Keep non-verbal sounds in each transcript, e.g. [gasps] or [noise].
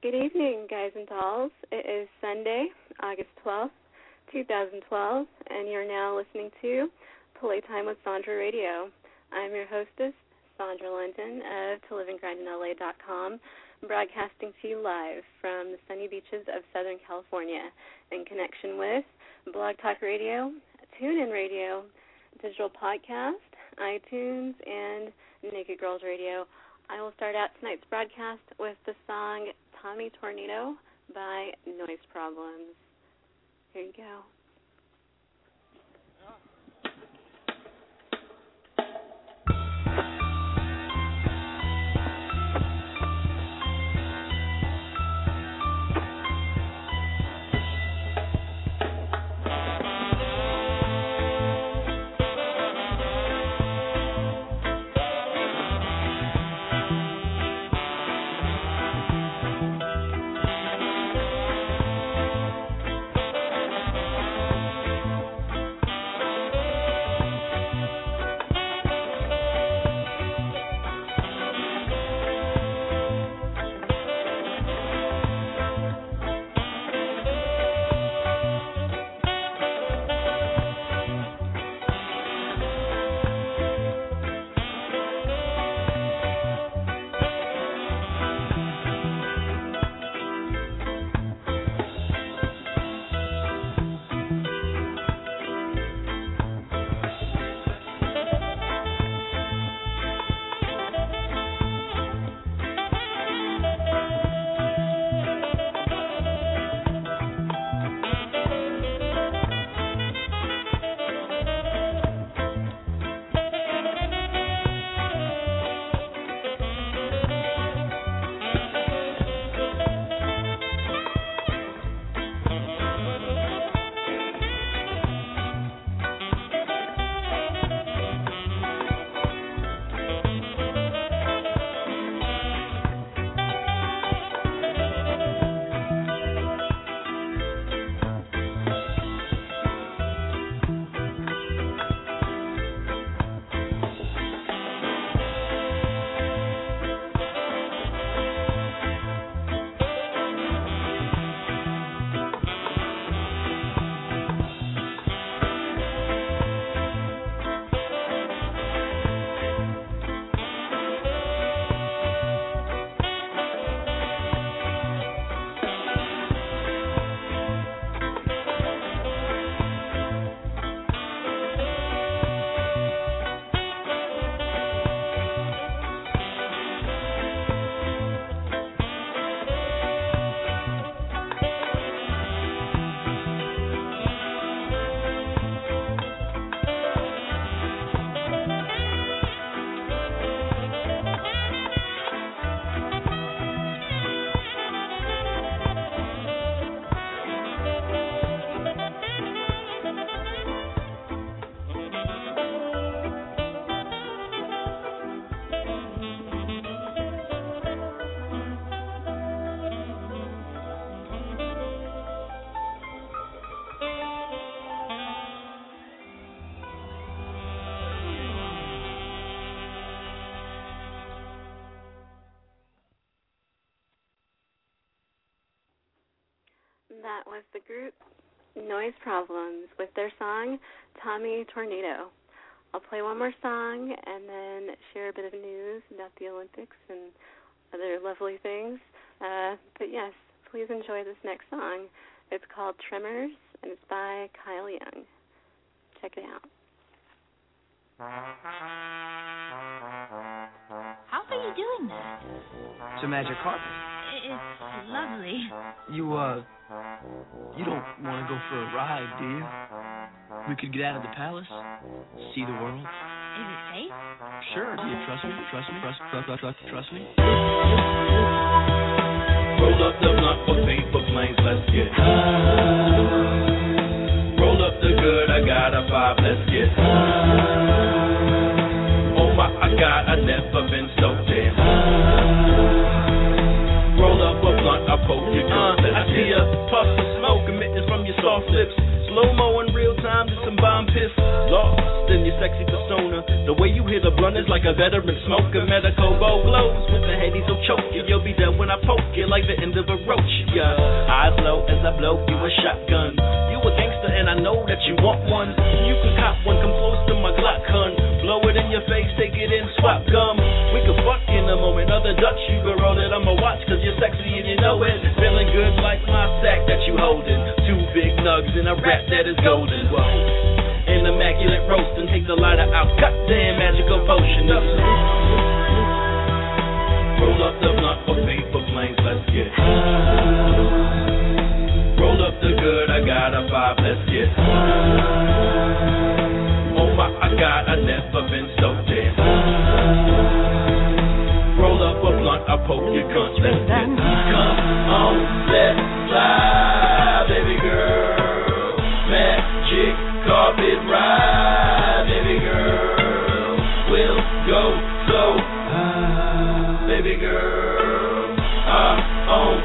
Good evening, guys and dolls. It is Sunday, August 12th, 2012, and you're now listening to Playtime with Sandra Radio. I'm your hostess, Sandra London of ToLiveAndGrindInLA.com, broadcasting to you live from the sunny beaches of Southern California in connection with Blog Talk Radio, TuneIn Radio, Digital Podcast, iTunes, and Naked Girls Radio. I will start out tonight's broadcast with the song Tommy Tornado by Noise Problems. Here you go. Noise Problems with their song Tommy Tornado. I'll play one more song and then share a bit of news about the Olympics and other lovely things. Uh, but yes, please enjoy this next song. It's called Tremors and it's by Kyle Young. Check it out. How are you doing that? It's a magic carpet. It's lovely. You, uh, you don't want to go for a ride, do you? We could get out of the palace, see the world. Is it safe? Sure. Do you trust me? Trust me? Trust, trust, trust, trust me? Roll up the blunt for paper planes, let's get high. Roll up the good, I got a five, let's get high. Oh my God, I've never been so damn high. Roll up a blunt, I poke your gun. I see a puff of smoke emitting from your soft lips. Slow mo in real time, just some bomb piss. Lost in your sexy persona. The way you hit a blunt is like a veteran smoker. Medical bow glows with the heady so choke you. You'll be dead when I poke you like the end of a roach. Yeah, eyes low as I blow you a shotgun. You a gangster and I know that you want one. You can cop one, come close Blow it in your face, take it in, swap gum. We can fuck in a moment. Other Dutch, you can roll it. I'ma watch cause you're sexy and you know it. Feeling good like my sack that you holding. Two big nugs in a rap that is golden. Whoa. An immaculate roast and take the lighter out. Goddamn magical potion. Roll up the blunt for paper planes, let's get high. Roll up the good, I got a five, let's get high. My God, I never been so high. Roll up a blunt, I poke your high. Come on, let's fly, baby girl. Magic carpet ride, baby girl. We'll go so high, baby girl. I'm on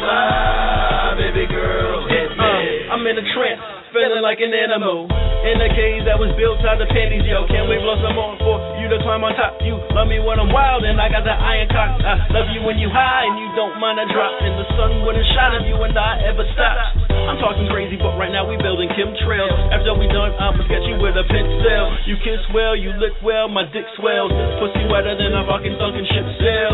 fly, baby girl. Hit me. I'm in a trance, feeling like an animal. In a cage that was built out of panties, yo. Can't we blow some more for you to climb on top? You love me when I'm wild and I got the iron cock. I love you when you high and you don't mind a drop. And the sun wouldn't shine if you and I ever stopped. I'm talking crazy, but right now we building chemtrails. After we done, I'ma sketch you with a pencil. You kiss well, you lick well, my dick swells. Pussy wetter than a fucking sunken ship sail.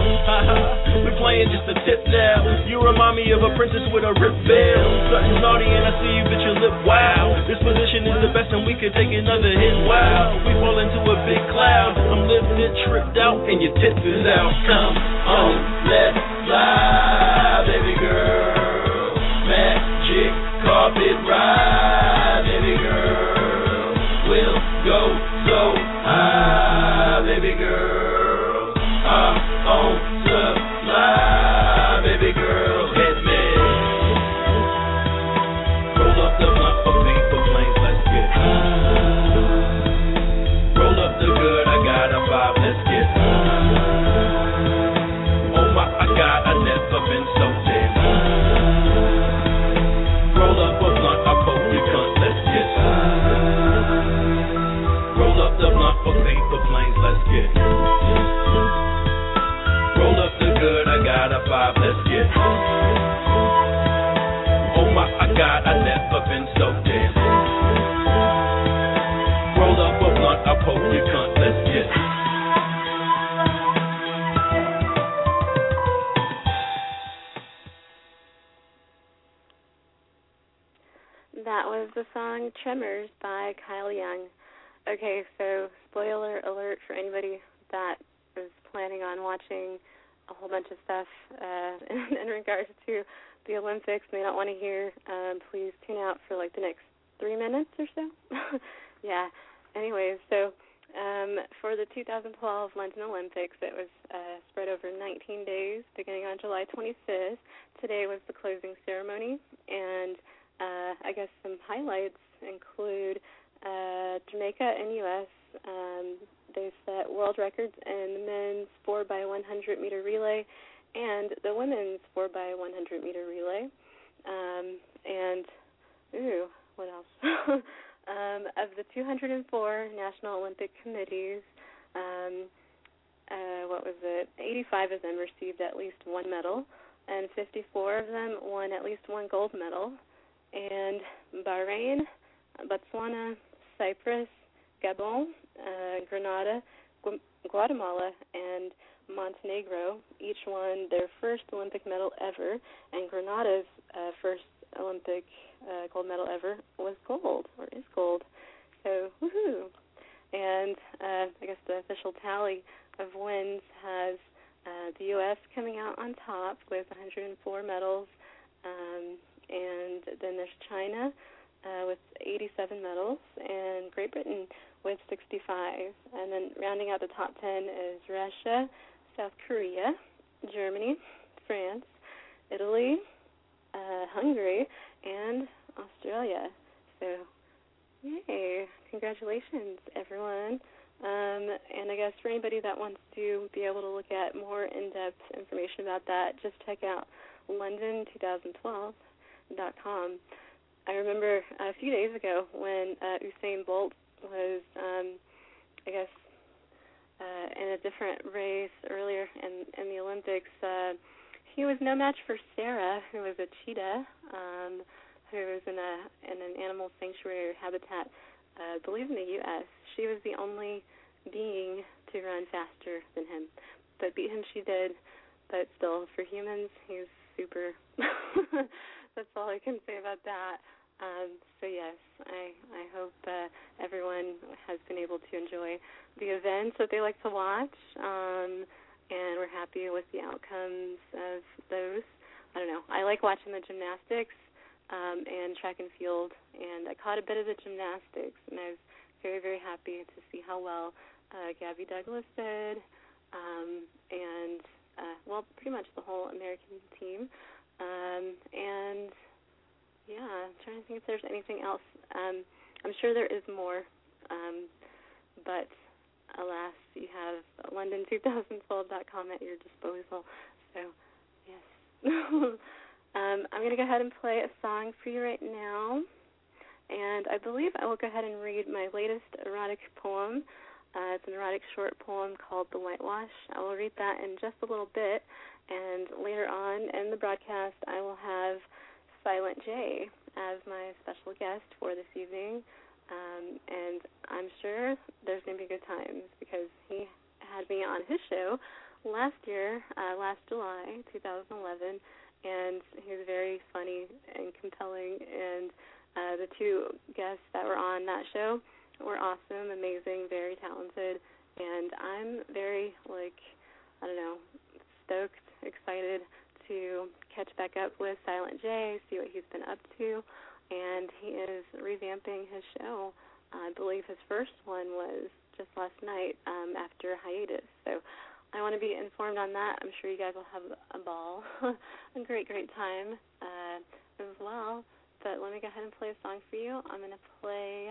we playing just a tip now. You remind me of a princess with a ripped veil. Something's naughty and I see you, bitch, your lip wow. This position is the best and we could take another hit. Wow, we fall into a big cloud. I'm lifted, tripped out, and your tits is out. Come on, let's fly, That was the song Tremors by Kyle Young. Okay, so spoiler alert for anybody that is planning on watching a whole bunch of stuff uh, in, [laughs] in regards to the Olympics, and may not want to hear, um, please tune out for like the next three minutes or so. [laughs] yeah. Anyways, so um, for the 2012 London Olympics, it was uh, spread over 19 days, beginning on July 25th. Today was the closing ceremony, and uh, I guess some highlights include uh, Jamaica and U.S. Um, they set world records in the men's 4 by 100 meter relay and the women's 4 by 100 meter relay. Um, and, ooh, what else? [laughs] um, of the 204 National Olympic Committees, um, uh, what was it? 85 of them received at least one medal, and 54 of them won at least one gold medal. And Bahrain, Botswana, Cyprus, Gabon, uh, Grenada, Gu- Guatemala, and Montenegro each won their first Olympic medal ever, and Grenada's uh, first Olympic uh, gold medal ever was gold, or is gold. So, woohoo! And uh, I guess the official tally of wins has uh, the U.S. coming out on top with 104 medals, um, and then there's China uh, with 87 medals, and Great Britain with 65. And then rounding out the top 10 is Russia, South Korea, Germany, France, Italy, uh, Hungary, and Australia. So Yay! Congratulations, everyone. Um, and I guess for anybody that wants to be able to look at more in-depth information about that, just check out London2012.com. I remember a few days ago when uh, Usain Bolt was, um, I guess, uh, in a different race earlier in, in the Olympics. Uh, he was no match for Sarah, who was a cheetah, um, who was in a in an animal sanctuary habitat uh, I believe in the U.S. She was the only being to run faster than him, but beat him she did. But still, for humans, he's super. [laughs] That's all I can say about that. Um, so yes, I I hope uh, everyone has been able to enjoy the events that they like to watch, um, and we're happy with the outcomes of those. I don't know. I like watching the gymnastics um, and track and field, and I caught a bit of the gymnastics, and I was very very happy to see how well uh, Gabby Douglas did, um, and uh, well, pretty much the whole American team, um, and yeah, I'm trying to think if there's anything else. Um, I'm sure there is more, um, but alas, you have London2012.com at your disposal. So, yes. [laughs] um, I'm going to go ahead and play a song for you right now. And I believe I will go ahead and read my latest erotic poem. Uh, it's an erotic short poem called The Whitewash. I will read that in just a little bit. And later on in the broadcast, I will have Silent J as my special guest for this evening. Um, and I'm sure there's going to be good times because he had me on his show last year, uh, last July 2011, and he was very funny and compelling. And uh, the two guests that were on that show were awesome, amazing, very talented, and I'm very like I don't know, stoked, excited to catch back up with Silent J, see what he's been up to, and he is revamping his show. I believe his first one was just last night um, after hiatus. So I want to be informed on that. I'm sure you guys will have a ball, [laughs] a great, great time uh, as well. But let me go ahead and play a song for you. I'm going to play.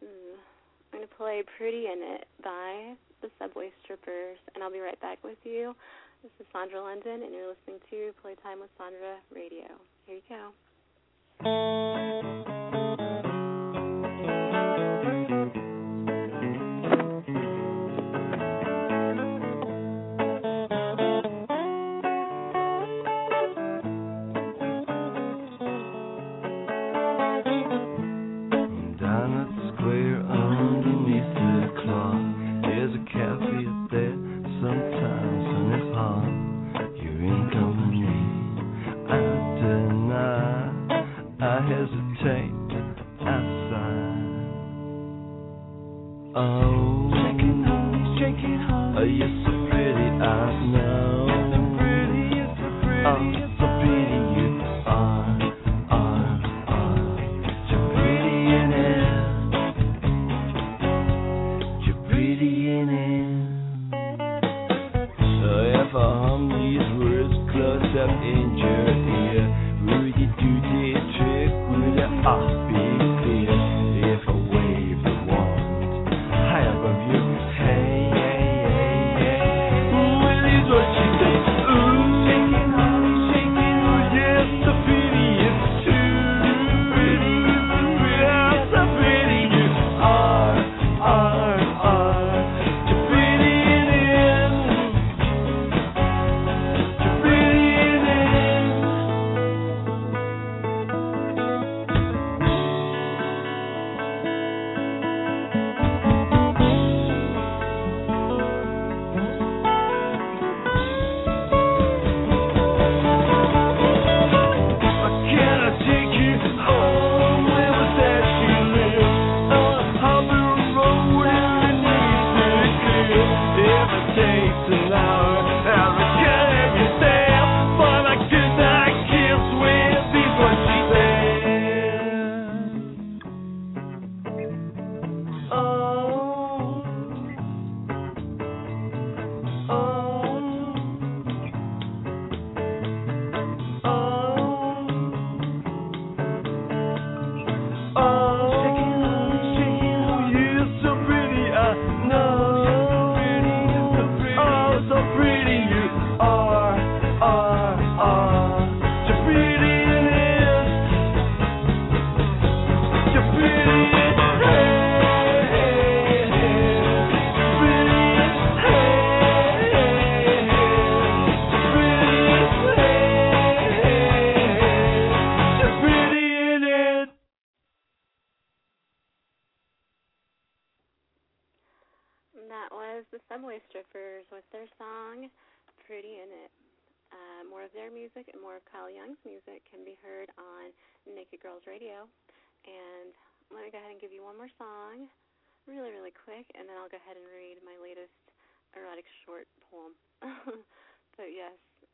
Hmm, I'm going to play "Pretty in It" by the Subway Strippers, and I'll be right back with you. This is Sandra London, and you're listening to Playtime with Sandra Radio. Here you go. Thank you.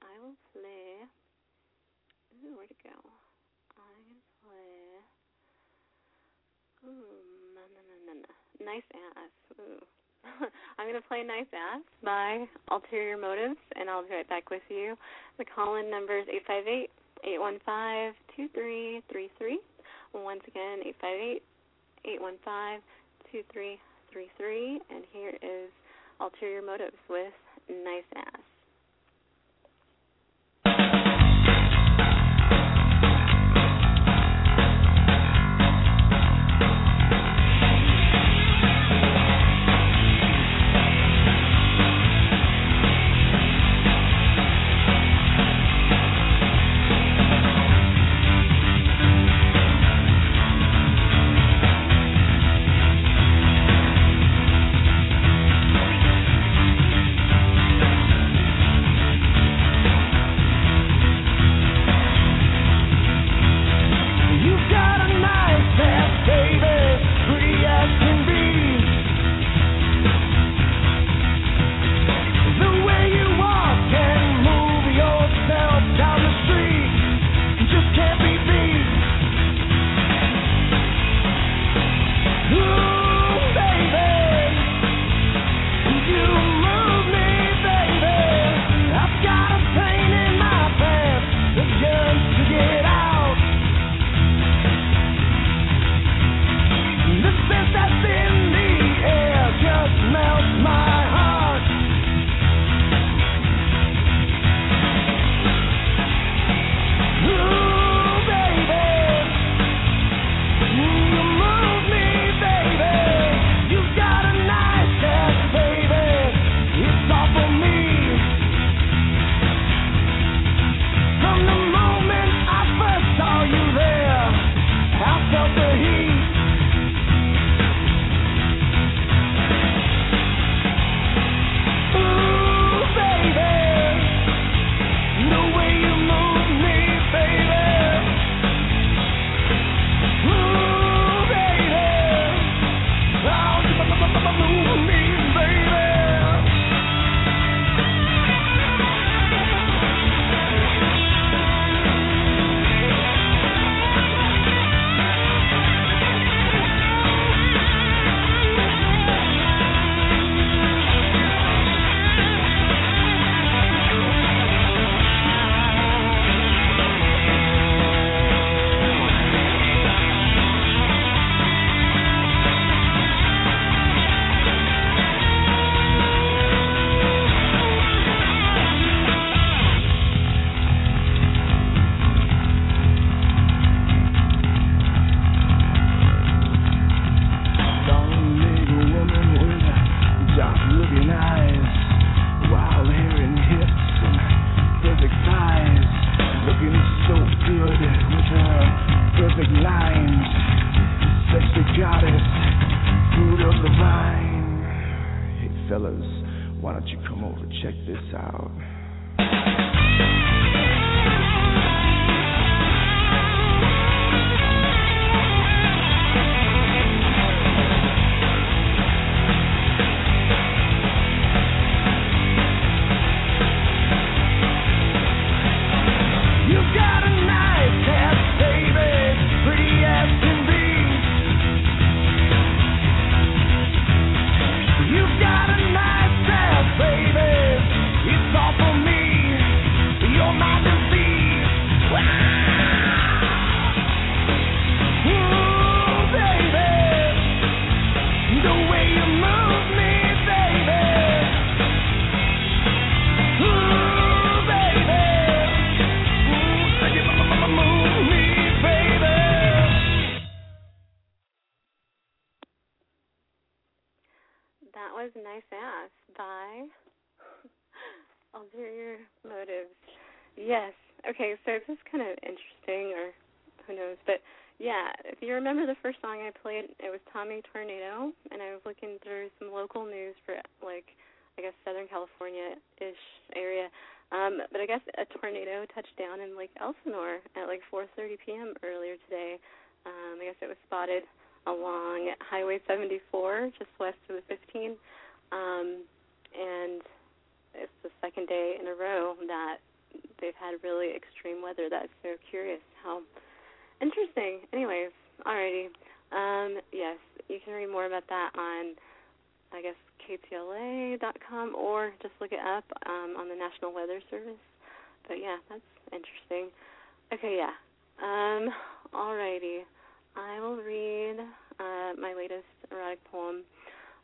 I will play. Ooh, where'd it go? I'm gonna play. Ooh, na na na na na. Nice ass. Ooh. [laughs] I'm gonna play Nice Ass by Ulterior Motives, and I'll be right back with you. The call-in number is eight five eight eight one five two three three three. Once again, eight five eight eight one five two three three three. And here is Ulterior Motives with Nice Ass. Okay, so this is kind of interesting, or who knows, but yeah, if you remember the first song I played, it was Tommy Tornado, and I was looking through some local news for like, I guess Southern California ish area. Um, but I guess a tornado touched down in Lake Elsinore at like 4:30 p.m. earlier today. Um, I guess it was spotted along Highway 74, just west of the 15, um, and it's the second day in a row that they've had really extreme weather. That's so curious. How interesting. Anyways, alrighty. Um, yes, you can read more about that on, I guess, ktla.com or just look it up um, on the National Weather Service. But yeah, that's interesting. Okay, yeah. Um, alrighty. I will read uh, my latest erotic poem.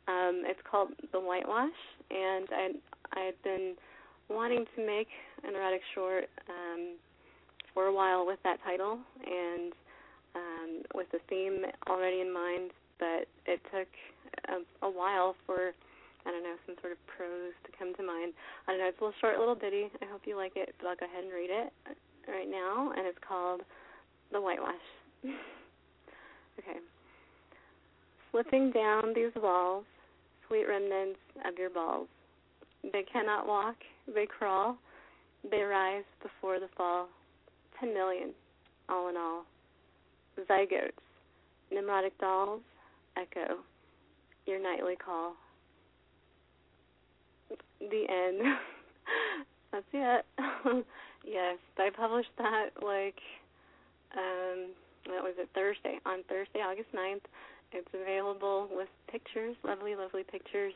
Um, it's called The Whitewash, and I I've been wanting to make an erotic short um, for a while with that title and um, with the theme already in mind, but it took a, a while for I don't know some sort of prose to come to mind. I don't know. It's a little short, little ditty. I hope you like it, but I'll go ahead and read it right now, and it's called The Whitewash. [laughs] okay. Slipping down these walls, sweet remnants of your balls. They cannot walk, they crawl, they rise before the fall. Ten million, all in all. Zygotes, Nimrodic dolls, echo your nightly call. The end. [laughs] That's it. [laughs] yes, I published that like um what was it Thursday on Thursday August ninth. It's available with pictures, lovely, lovely pictures,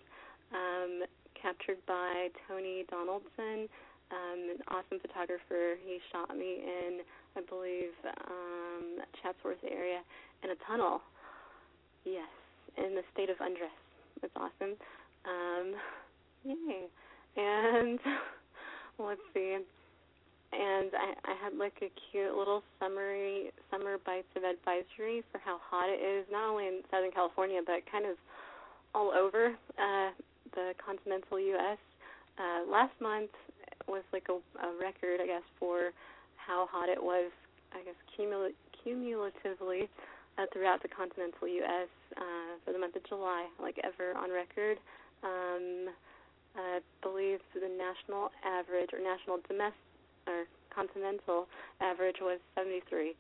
um, captured by Tony Donaldson, um, an awesome photographer. He shot me in, I believe, um, Chatsworth area in a tunnel. Yes, in the state of undress. It's awesome. Um, yay. And [laughs] let's see. And I, I had like a cute little summary summer bites of advisory for how hot it is, not only in Southern California but kind of all over uh, the continental U.S. Uh, last month was like a, a record, I guess, for how hot it was. I guess cumul- cumulatively uh, throughout the continental U.S. Uh, for the month of July, like ever on record. Um, I believe the national average or national domestic or continental average was 73.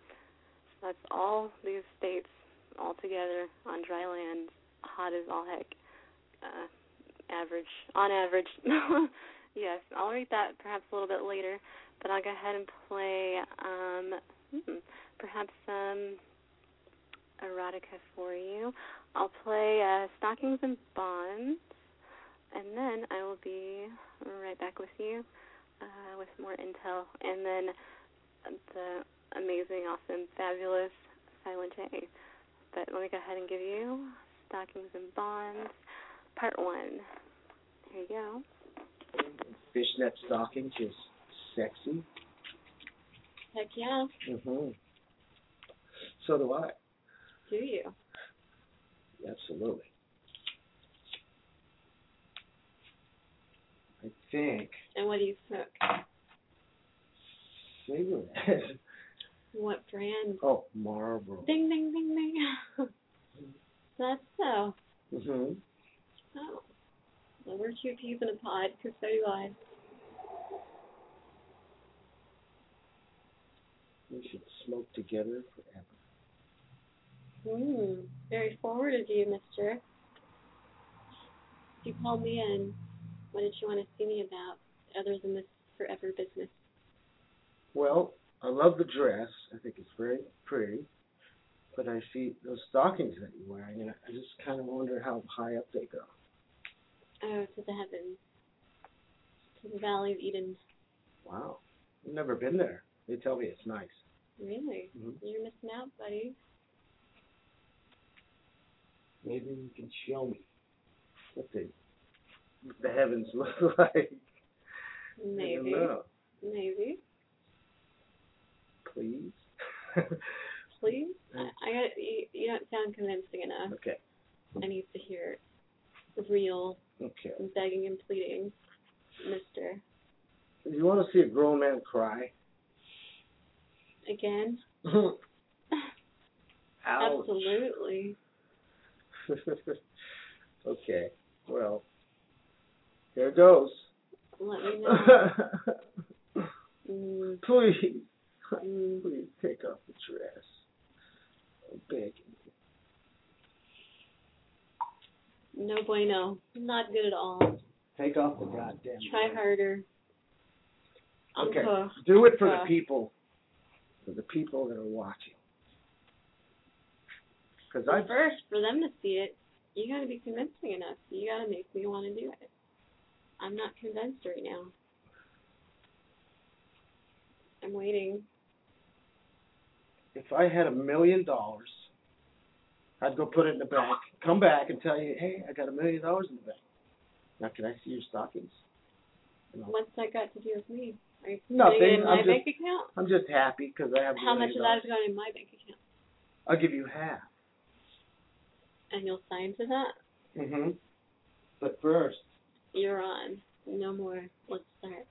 So that's all these states all together on dry land, hot as all heck. Uh, average, on average. [laughs] yes, I'll read that perhaps a little bit later, but I'll go ahead and play um, hmm, perhaps some erotica for you. I'll play uh, Stockings and Bonds, and then I will be right back with you uh, with more intel, and then the amazing, awesome, fabulous Silent J. But let me go ahead and give you Stockings and Bonds, Part 1. There you go. Fishnet stockings is sexy. Heck yeah. hmm So do I. Do you? Absolutely. I think And what do you smoke? cigarette. What brand? oh, Marlboro. Ding, ding, ding, ding. [laughs] That's so. hmm Oh. Well, we're two peas in a pod, because so do I. We should smoke together forever. Hmm. Very forward of you, mister. You called me in. What did you want to see me about, other than this forever business? Well, I love the dress. I think it's very pretty. But I see those stockings that you're wearing, and I just kind of wonder how high up they go. Oh, to the heavens. To the Valley of Eden. Wow. I've never been there. They tell me it's nice. Really? Mhm. You're missing out, buddy. Maybe you can show me what the what the heavens [laughs] look like. Maybe. Maybe. Please. Please? [laughs] I, I got you, you don't sound convincing enough. okay. I need to hear the real Okay. begging and pleading, mister. Do you want to see a grown man cry? Again? [laughs] Absolutely. [laughs] okay. Well, Here it goes. Let me know. [laughs] mm, Please, mm. please take off the dress. I'm begging. No bueno. Not good at all. Take off the goddamn. Try harder. Okay, Uncle. do it for the people. For the people that are watching. Because I first, for them to see it, you got to be convincing enough. You got to make me want to do it. I'm not convinced right now. I'm waiting. if I had a million dollars, I'd go put it in the bank, come back and tell you, hey, I got a million dollars in the bank. Now, can I see your stockings? No. What's that got to do with me? Are you Nothing. it in my I'm bank just- account? I'm just happy because I have. How much of that is going in my bank account? I'll give you half. And you'll sign to that? Mhm. But first, You're on. No more. Let's start.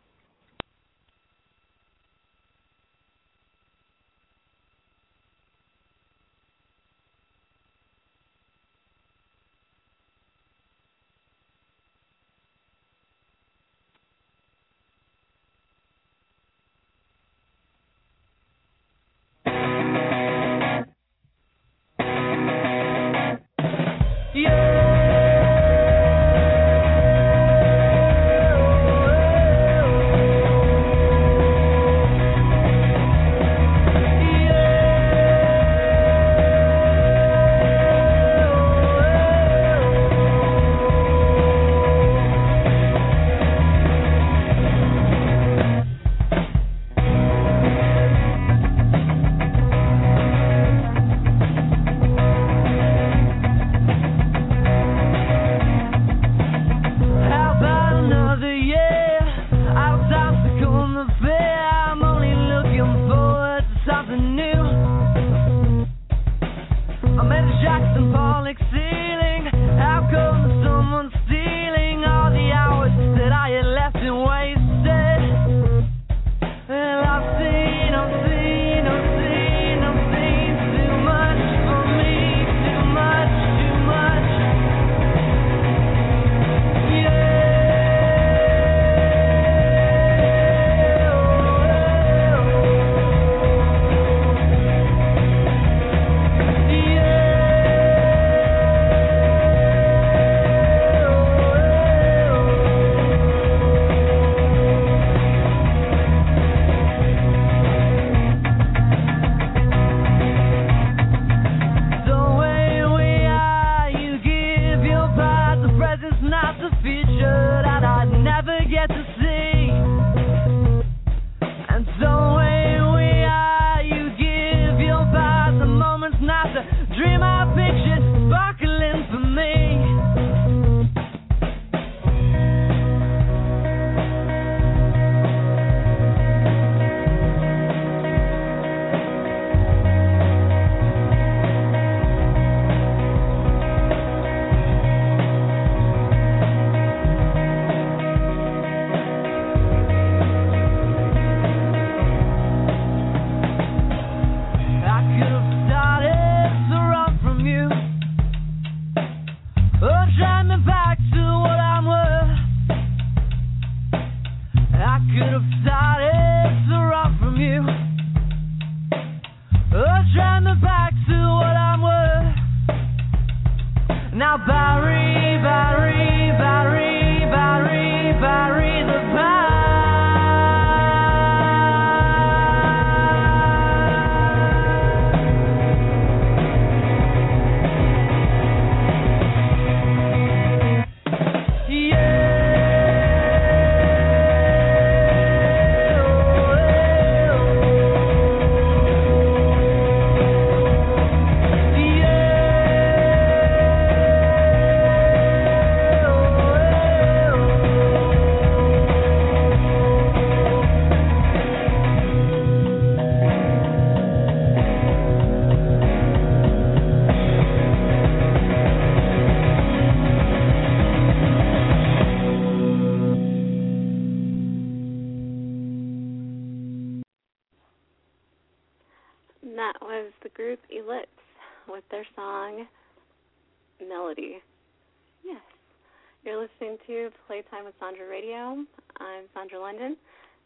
I'm Sandra London,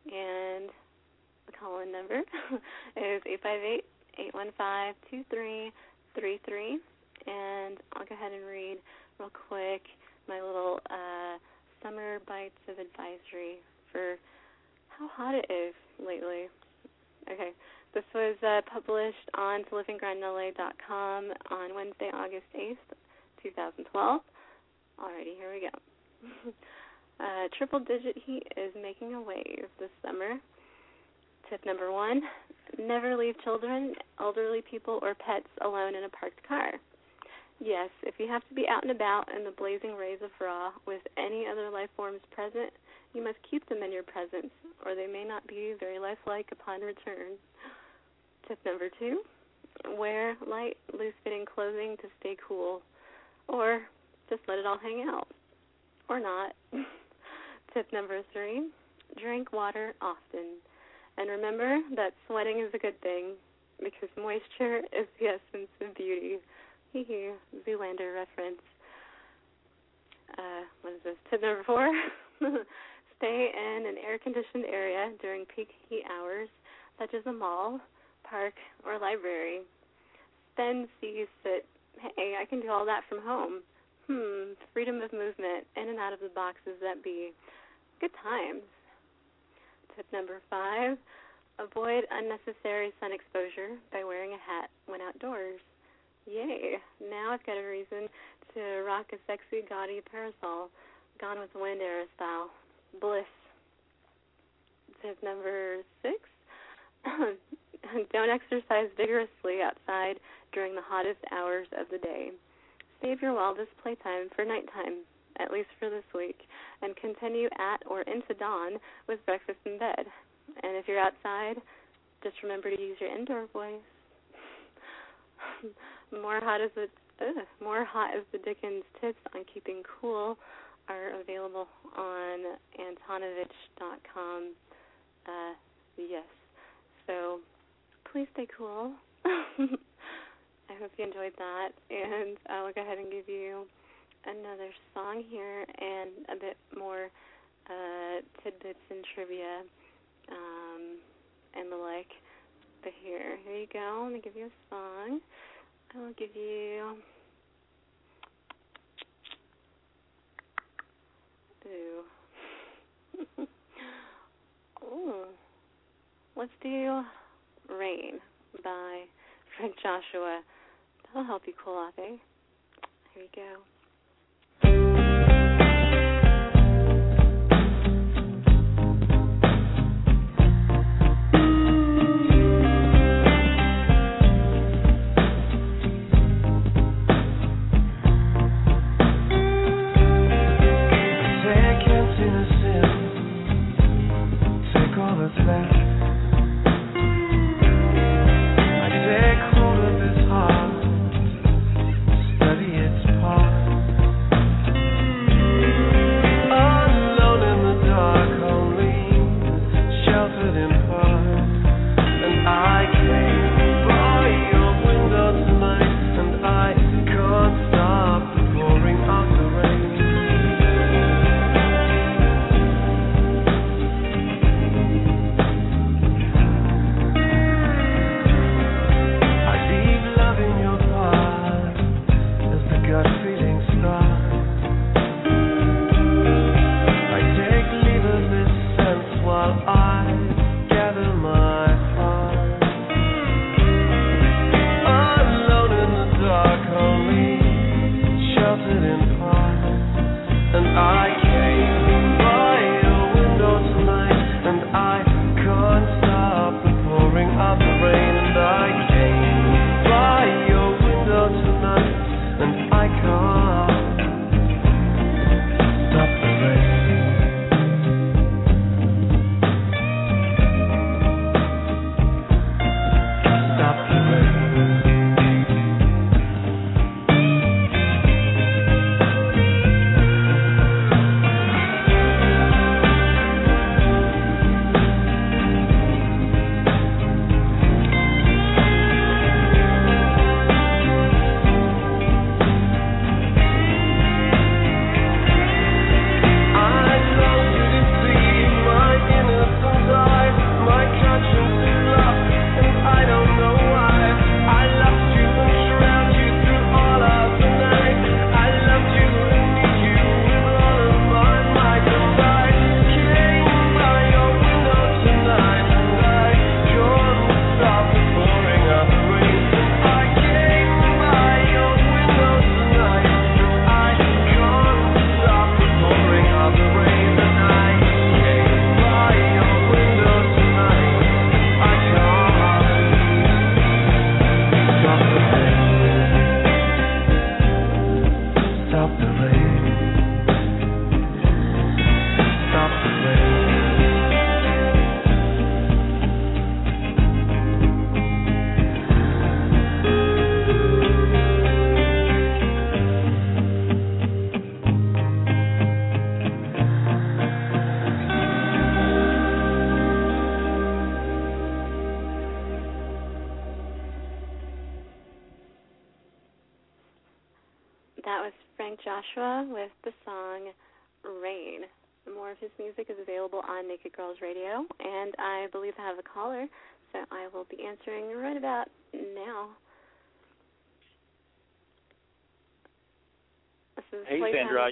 and the call-in number [laughs] is eight five eight eight one five two three three three. And I'll go ahead and read real quick my little uh, summer bites of advisory for how hot it is lately. Okay, this was uh, published on tolivinggrindla.com on Wednesday, August 8th, 2012. Alrighty, here we go. [laughs] uh, triple digit heat is making a wave this summer. Tip number one never leave children, elderly people, or pets alone in a parked car. Yes, if you have to be out and about in the blazing rays of Ra with any other life forms present, you must keep them in your presence, or they may not be very lifelike upon return. Tip number two wear light, loose fitting clothing to stay cool, or just let it all hang out, or not. [laughs] Tip number three drink water often. And remember that sweating is a good thing because moisture is the essence of beauty. Hee Zoolander reference. Uh, what is this? Tip number four [laughs] stay in an air conditioned area during peak heat hours, such as a mall, park, or library. Then see sit, hey, I can do all that from home. Hmm, freedom of movement, in and out of the boxes that be. Good times. Tip number five avoid unnecessary sun exposure by wearing a hat when outdoors. Yay! Now I've got a reason to rock a sexy, gaudy parasol, Gone with the Wind era style. Bliss. Tip number six [clears throat] don't exercise vigorously outside during the hottest hours of the day. Save your wildest playtime for nighttime, at least for this week, and continue at or into dawn with breakfast in bed. And if you're outside, just remember to use your indoor voice. [sighs] more hot as the ugh, more hot as the Dickens tips on keeping cool are available on Antonovich.com. Uh, yes. So please stay cool. [laughs] I hope you enjoyed that, and I'll go ahead and give you another song here and a bit more uh, tidbits and trivia um, and the like. But here, here you go. Let me give you a song. I will give you. Ooh. [laughs] Ooh. Let's do Rain by Frank Joshua. That'll help you cool off, eh? Here you go. All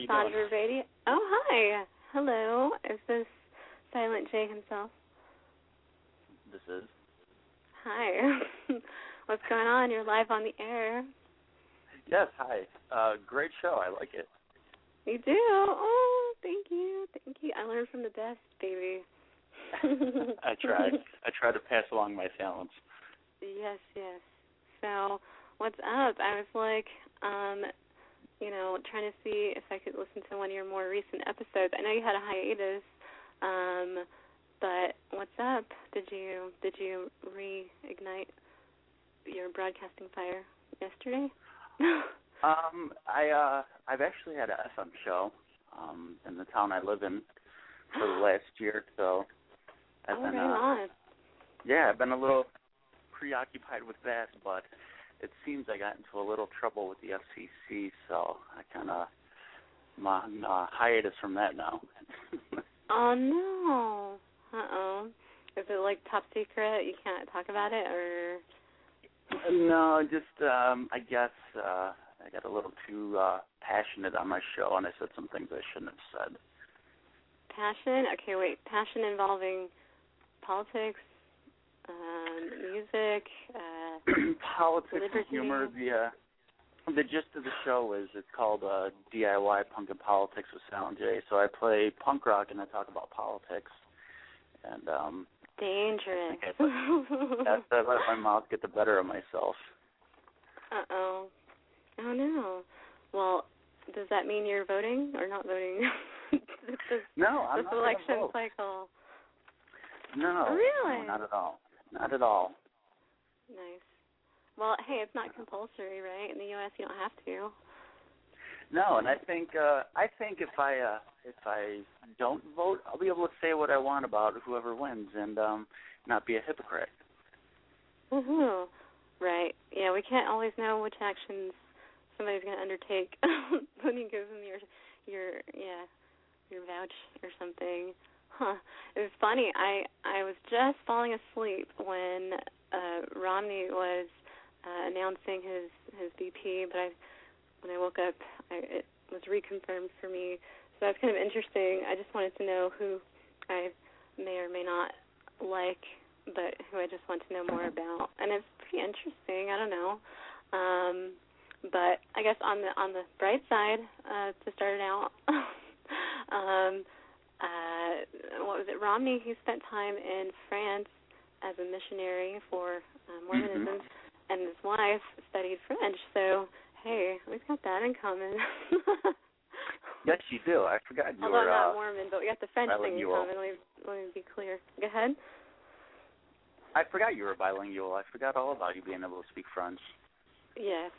Playtime Sandra, Radio. Oh, hi. Hello. Is this Silent J himself? This is. Hi. [laughs] What's going on? You're live on the air. Yes, hi. Uh, great show. I like it. You do? Oh, thank you. Thank you. I learned from the best, baby. [laughs] I try. I try to pass along my talents. Yes, yes. So, what's up? I was like, um, you know, trying to see if I could listen to one of your more recent episodes. I know you had a hiatus, um, but what's up? Did you did you reignite your broadcasting fire yesterday? [laughs] Um, I uh, I've actually had a FM show, um, in the town I live in for the [gasps] last year. So I've oh, been, right uh, on. yeah, I've been a little preoccupied with that, but it seems I got into a little trouble with the FCC, so I kind of my uh, hiatus from that now. [laughs] Oh no. Uh oh. Is it like top secret? You can't talk about it, or No, just um I guess uh I got a little too uh passionate on my show and I said some things I shouldn't have said. passion? Okay, wait. Passion involving politics, um, music. Uh, [clears throat] Politics Liberty. humor, the uh the gist of the show is it's called uh DIY Punk and Politics with Silent J. So I play punk rock and I talk about politics. And um dangerous. I that's [laughs] I let my mouth get the better of myself. uh oh. Oh no. Well, does that mean you're voting or not voting? [laughs] this No, I'm this not election vote. cycle. No, Really? no, not at all. Not at all. Nice. Well, hey, it's not compulsory, right? In the U.S., you don't have to. No, and I think uh I think if I uh if I don't vote, I'll be able to say what I want about whoever wins and um not be a hypocrite. Woohoo! Right. Yeah, we can't always know which actions somebody's going to undertake [laughs] when you give them your your yeah your vouch or something. [laughs] It was funny. I I was just falling asleep when uh Romney was uh, announcing his his VP, but I when I woke up, I, it was reconfirmed for me. So that's kind of interesting. I just wanted to know who I may or may not like, but who I just want to know more about. And it's pretty interesting. I don't know. Um, but I guess on the on the bright side, uh, to start it out, [laughs] um, uh, what was it? Romney. He spent time in France as a missionary for uh, Mormonism, and his wife studied French. So hey, we've got that in common. [laughs] Yes, you do. I forgot you [laughs] Although were I'm not uh, Mormon, but we got the French thing in common. Let me, let me be clear. Go ahead. I forgot you were bilingual. I forgot all about you being able to speak French. Yes,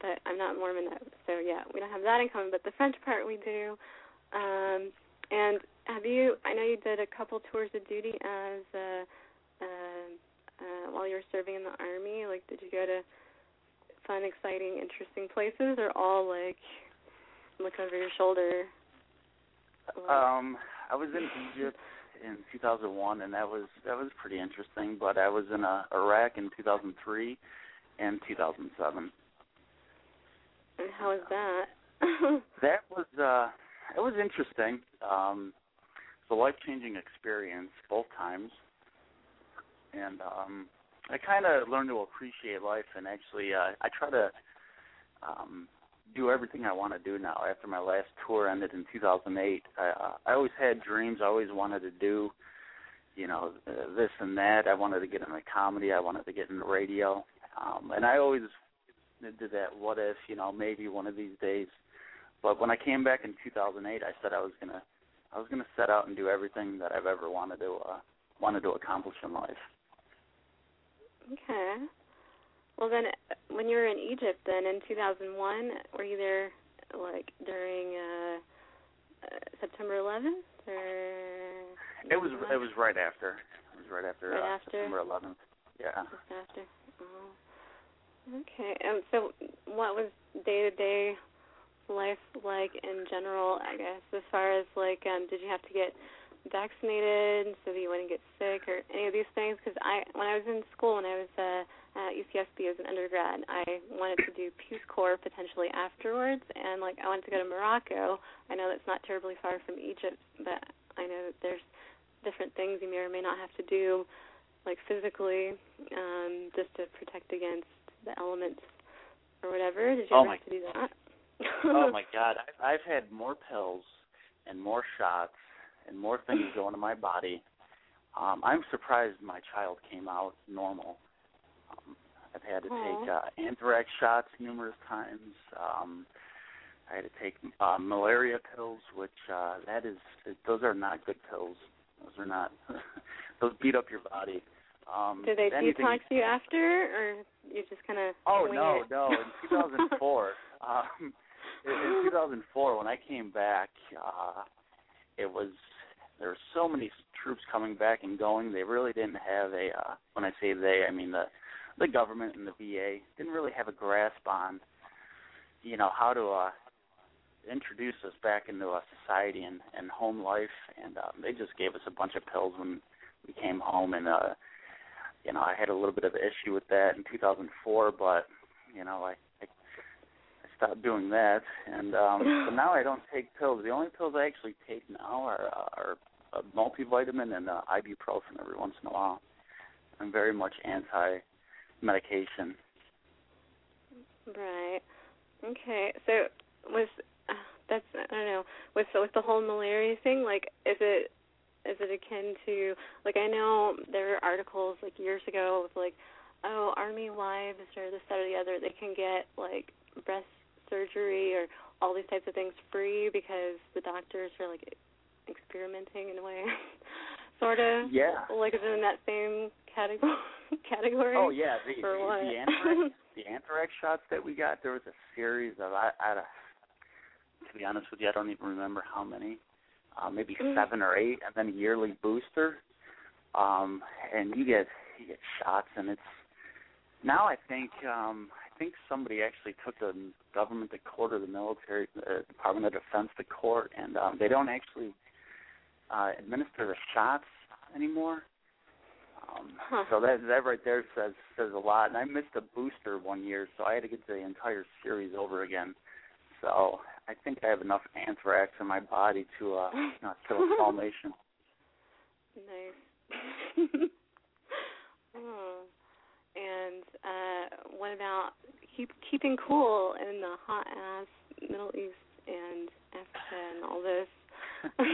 but I'm not Mormon, though. so yeah, we don't have that in common. But the French part we do. Um, and have you? I know you did a couple tours of duty as uh, uh, uh, while you were serving in the army. Like, did you go to fun, exciting, interesting places, or all like look over your shoulder? Um, I was in Egypt in 2001, and that was that was pretty interesting. But I was in uh, Iraq in 2003 and 2007. And how was that? [laughs] That was uh, it was interesting. Um, it's a life changing experience both times, and um, I kind of learned to appreciate life. And actually, uh, I try to um, do everything I want to do now. After my last tour ended in 2008, I, I always had dreams. I always wanted to do, you know, uh, this and that. I wanted to get into comedy. I wanted to get into radio, um, and I always did that. What if, you know, maybe one of these days. But when I came back in 2008, I said I was gonna, I was gonna set out and do everything that I've ever wanted to, uh, wanted to accomplish in life. Okay. Well, then, when you were in Egypt, then in 2001, were you there like during uh, uh September 11th, or It was, it was right after. It was right after, Right uh, after? September 11th. Yeah. just after? Oh. Okay. Um. So, what was day to day life like in general? I guess as far as like, um, did you have to get vaccinated so that you wouldn't get sick or any of these things? Because I, when I was in school, when I was uh, at UCSB as an undergrad, I wanted to do Peace Corps potentially afterwards, and like I wanted to go to Morocco. I know that's not terribly far from Egypt, but I know that there's different things you may or may not have to do, like physically, um, just to protect against the elements or whatever. Did you Oh ever my- have to do that? Oh [laughs] my God, I've, I've had more pills and more shots and more things [laughs] go into my body. Um, I'm surprised my child came out normal. Um, I've had to Aw. take uh, anthrax shots numerous times. Um, I had to take uh, malaria pills, which uh, that is those are not good pills. Those are not. [laughs] those beat up your body. Um, Did they anything, detox you after, or you just kind of? Oh no, it? no! In 2004, um, in, in 2004, when I came back, uh, it was there were so many troops coming back and going. They really didn't have a. Uh, when I say they, I mean the the government and the VA didn't really have a grasp on, you know, how to uh, introduce us back into a society and, and home life. And um, they just gave us a bunch of pills when we came home, and uh, you know, I had a little bit of an issue with that in 2004, but you know, I stopped doing that, and um, [sighs] so now I don't take pills. The only pills I actually take now are are a multivitamin and uh, ibuprofen every once in a while. I'm very much anti medication. Right. Okay. So was [sighs] uh, that's I don't know with with the whole malaria thing. Like, is it is it akin to like I know there were articles like years ago with like, oh, army wives or this that or the other they can get like breast surgery or all these types of things free because the doctors are like experimenting in a way, [laughs] sort of. Yeah. Like is it in that same category? [laughs] category? Oh yeah, the For the, the [laughs] anthrax the anthrax shots that we got. There was a series of I, I to be honest with you, I don't even remember how many. Uh, maybe Mm. seven or eight, and then a yearly booster. Um, and you get you get shots, and it's now I think um, think somebody actually took the government to court or the military uh, Department of Defense to court, and um, they don't actually uh, administer the shots anymore. Um, Huh. So that that right there says says a lot. And I missed a booster one year, so I had to get the entire series over again. So I think I have enough anthrax in my body to uh, [laughs] know, kill a small nation. Nice. [laughs] oh. And uh what about keep keeping cool in the hot ass Middle East and Africa and all this? [laughs]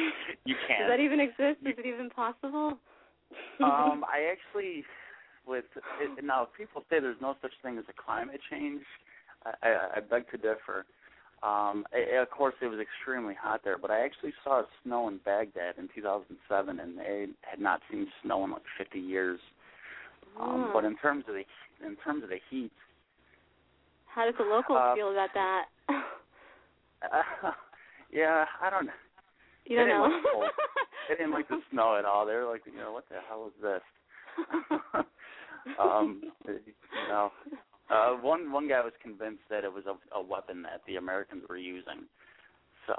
You can't. Does that even exist? Is it even possible? um, I [laughs] actually, with it, now people say there's no such thing as a climate change. I, I, I beg to differ. Um, i of course, it was extremely hot there, but I actually saw snow in Baghdad in 2007, and they had not seen snow in like 50 years. Um, Oh. but in terms of the in terms of the heat, How does the locals uh, feel about that? uh, [laughs] yeah, I don't. you don't didn't know. like the. [laughs] They didn't like the snow at all. They were like, you know, what the hell is this? [laughs] um, you know, uh, one one guy was convinced that it was a, a weapon that the Americans were using. So,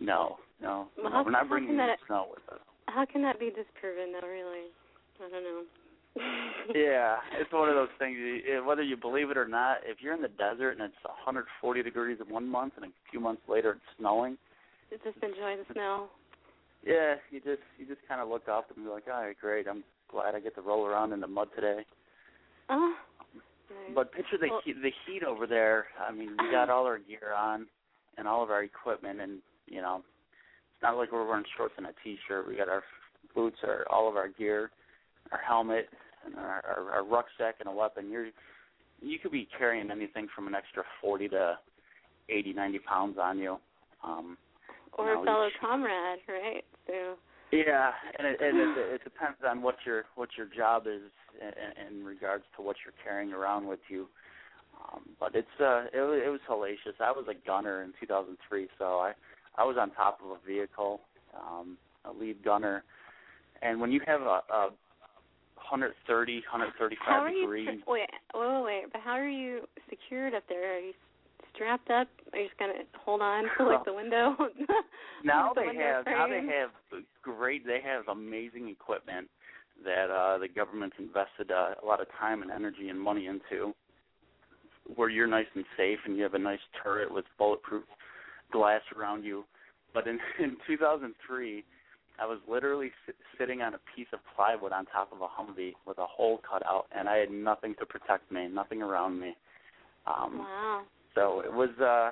no, no, Well, no how- we're not bringing that- snow with us. How can that be disproven though, really? I don't know. Yeah, it's one of those things. Whether you believe it or not, if you're in the desert and it's 140 degrees in one month and a few months later it's snowing, you Just enjoy the snow. yeah, you just you just kind of look up and be like, all right, great. I'm glad I get to roll around in the mud today. Oh. Nice. But picture the Well- heat, the heat over there. I mean, we got all our gear on and all of our equipment, and you know, it's not like we're wearing shorts and a t-shirt. We got our boots, our all of our gear, our helmet, and our, our, our rucksack and a weapon. You're you could be carrying anything from an extra 40 to 80, 90 pounds on you. Um, or you a fellow each- comrade, right? So yeah, and it, and it, [sighs] it depends on what your what your job is in, in regards to what you're carrying around with you. Um, but it's uh, it, it was hellacious. I was a gunner in 2003, so I I was on top of a vehicle, um, a lead gunner, and when you have a, a 130, 135 how are you? [laughs] Wait, wait, wait, wait. But how are you secured up there? Are you strapped up? Are you just gonna hold on to like the [laughs] window? [laughs] now the they window have now they have great they have amazing equipment that uh the government's invested uh, a lot of time and energy and money into where you're nice and safe and you have a nice turret with bulletproof glass around you but in in 2003 I was literally sit, sitting on a piece of plywood on top of a Humvee with a hole cut out and I had nothing to protect me nothing around me um wow. so it was uh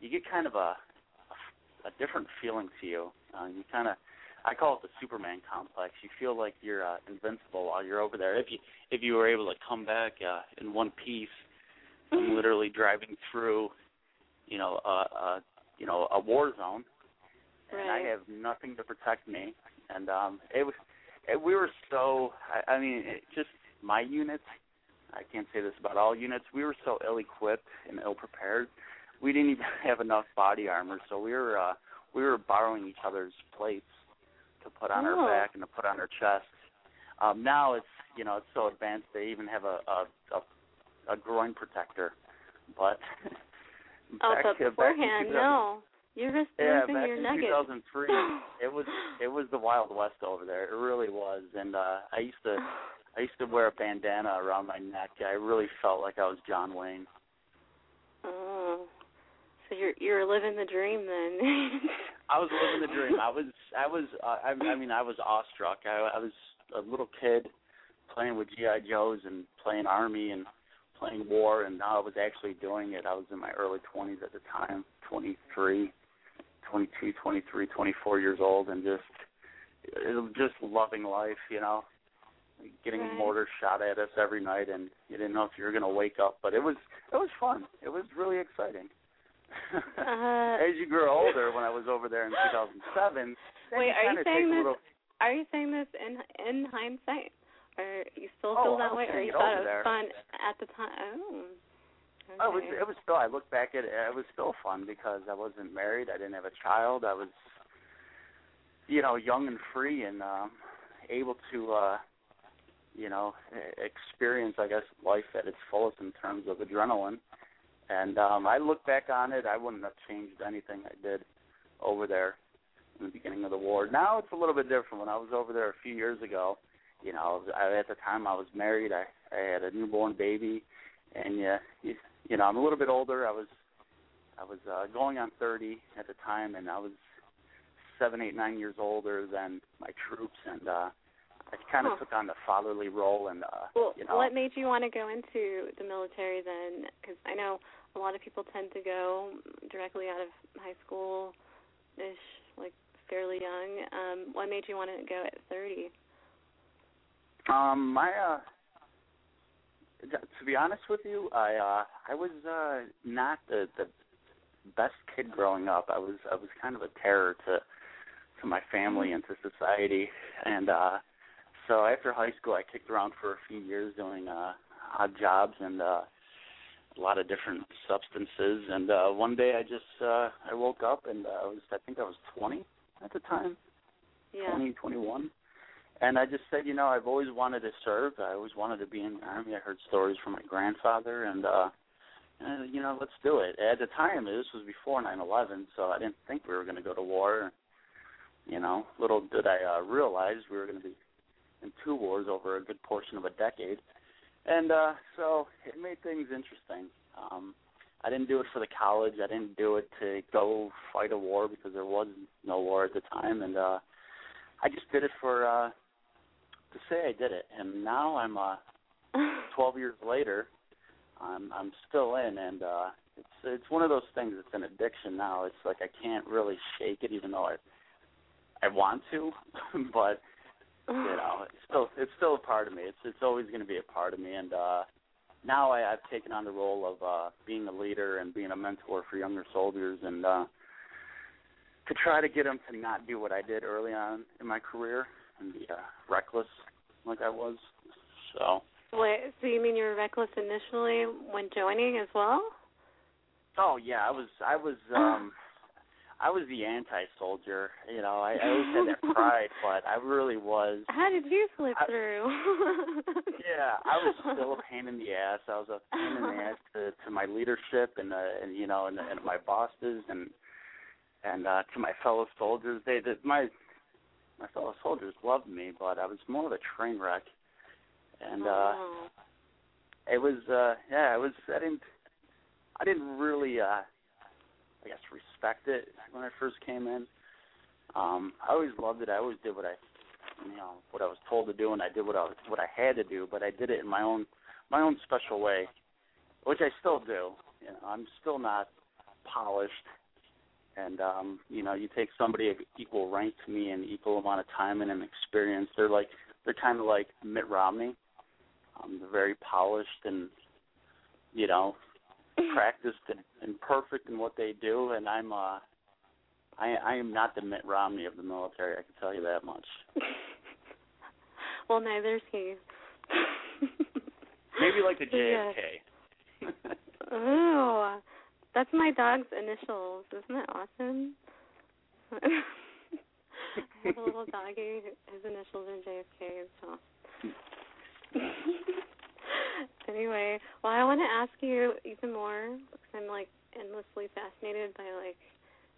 you get kind of a a different feeling to you. Uh, you kind of I call it the Superman complex. You feel like you're uh, invincible while you're over there. If you if you were able to come back uh, in one piece, and [laughs] literally driving through, you know, a, a you know a war zone, and I have nothing to protect me. And um, it was it, we were so I, I mean it just my units. I can't say this about all units. We were so ill-equipped and ill-prepared. We didn't even [laughs] have enough body armor, so we were uh, we were borrowing each other's plates to put on Oh. our back and to put on our chest. Um, now it's you know it's so advanced they even have a a, a, a groin protector, but [laughs] Oh, back, but beforehand, 2000 no. You risked yeah, losing back your in nuggets. 2003, [gasps] it was it was the Wild West over there. It really was, and uh I used to I used to wear a bandana around my neck. I really felt like I was John Wayne. Oh. So you're you're living the dream then. [laughs] I was living the dream. I was I was uh, I, I mean I was awestruck. I, I was a little kid playing with GI Joes and playing army and playing war, and now I was actually doing it. I was in my early 20s at the time, 23, 22, 23, 24 years old, and just it was just loving life, you know. Getting Right. mortars shot at us every night, and you didn't know if you were going to wake up, but it was it was fun. It was really exciting. Uh, [laughs] As you grew older, when I was over there in 2007, Wait, are you saying this? little, Are you saying this in in hindsight, or you still Oh, feel I that way, or you thought it was there. fun at the time? Oh. Oh, it was it was still. I look back at it. It was still fun because I wasn't married. I didn't have a child. I was, you know, young and free and um able to, uh you know, experience, I guess, life at its fullest in terms of adrenaline. And um I look back on it. I wouldn't have changed anything I did over there in the beginning of the war. Now it's a little bit different. When I was over there a few years ago, you know, I, at the time I was married. I I had a newborn baby, and yeah, you, you know, I'm a little bit older. I was I was uh, going on 30 at the time, and I was seven, eight, nine years older than my troops, and uh, I kind of Huh. took on the fatherly role, and uh, Well, you know, what made you want to go into the military then? Because I know a lot of people tend to go directly out of high school ish, like fairly young. Um, what made you want to go at 30? Um, my uh, to be honest with you, I uh, I was uh, not the the best kid growing up. I was I was kind of a terror to to my family and to society, and uh, so after high school, I kicked around for a few years doing uh, odd jobs and uh, a lot of different substances. And uh, one day, I just uh, I woke up and uh, I was I think I was 20 at the time. Yeah. 20, 21. And I just said, you know, I've always wanted to serve. I always wanted to be in the army. I heard stories from my grandfather, and uh, uh you know, let's do it. At the time, this was before 9/11, so I didn't think we were going to go to war. You know, little did I uh, realize we were going to be in two wars over a good portion of a decade, and uh, so it made things interesting. Um, I didn't do it for the college. I didn't do it to go fight a war because there was no war at the time, and uh, I just did it for uh, to say I did it. And now I'm uh, [laughs] 12 years later. I'm I'm still in, and uh, it's it's one of those things. It's an addiction now. It's like I can't really shake it, even though I I want to, [laughs] but you [laughs] know, it's still it's still a part of me. It's it's always going to be a part of me, and uh, now I, I've taken on the role of uh, being a leader and being a mentor for younger soldiers, and uh, to try to get them to not do what I did early on in my career and be uh, reckless like I was. So. Wait, so you mean you were reckless initially when joining as well? Oh yeah, I was I was [sighs] um I was the anti soldier. You know, I, I always had that [laughs] pride, but I really was How did you slip I- through? Yeah, [laughs] [laughs] yeah, I was still a pain in the ass. I was a pain in the ass to, to my leadership and uh, and you know and, and my bosses and and uh, to my fellow soldiers. They did my my fellow soldiers loved me, but I was more of a train wreck. And uh Oh. it was uh yeah, it was I didn't I didn't really uh I guess respect it when I first came in. Um I always loved it. I always did what I you know, what I was told to do and I did what I was what I had to do, but I did it in my own my own special way, which I still do. You know, I'm still not polished and um, you know, you take somebody of equal rank to me and equal amount of time and experience, they're like they're kind of like Mitt Romney. Um, they're very polished and you know [laughs] practiced and, and perfect in what they do, and I'm uh, I I am not the Mitt Romney of the military. I can tell you that much. [laughs] well, neither is he. Maybe like the. JFK. Oh, that's my dog's initials. Isn't that awesome? [laughs] I have a little [laughs] doggy. His initials are JFK. So. [laughs] anyway, well, I want to ask you even more because I'm like endlessly fascinated by like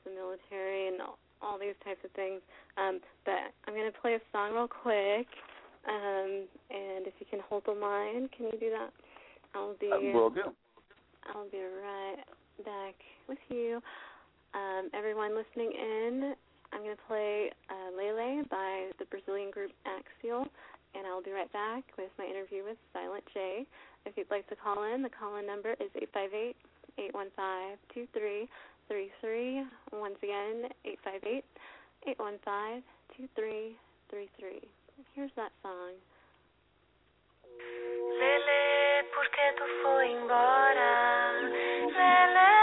the military and all, all these types of things. Um, but I'm gonna play a song real quick. Um, and if you can hold the line, can you do that? I'll be. Uh, will do. I'll be right back with you. Um, everyone listening in, I'm going to play uh, Lele by the Brazilian group Axial, and I'll be right back with my interview with Silent J. If you'd like to call in, the call in number is 858 815 2333. Once again, 858 815 2333. Here's that song. Lele, por que tu foi embora? Lele,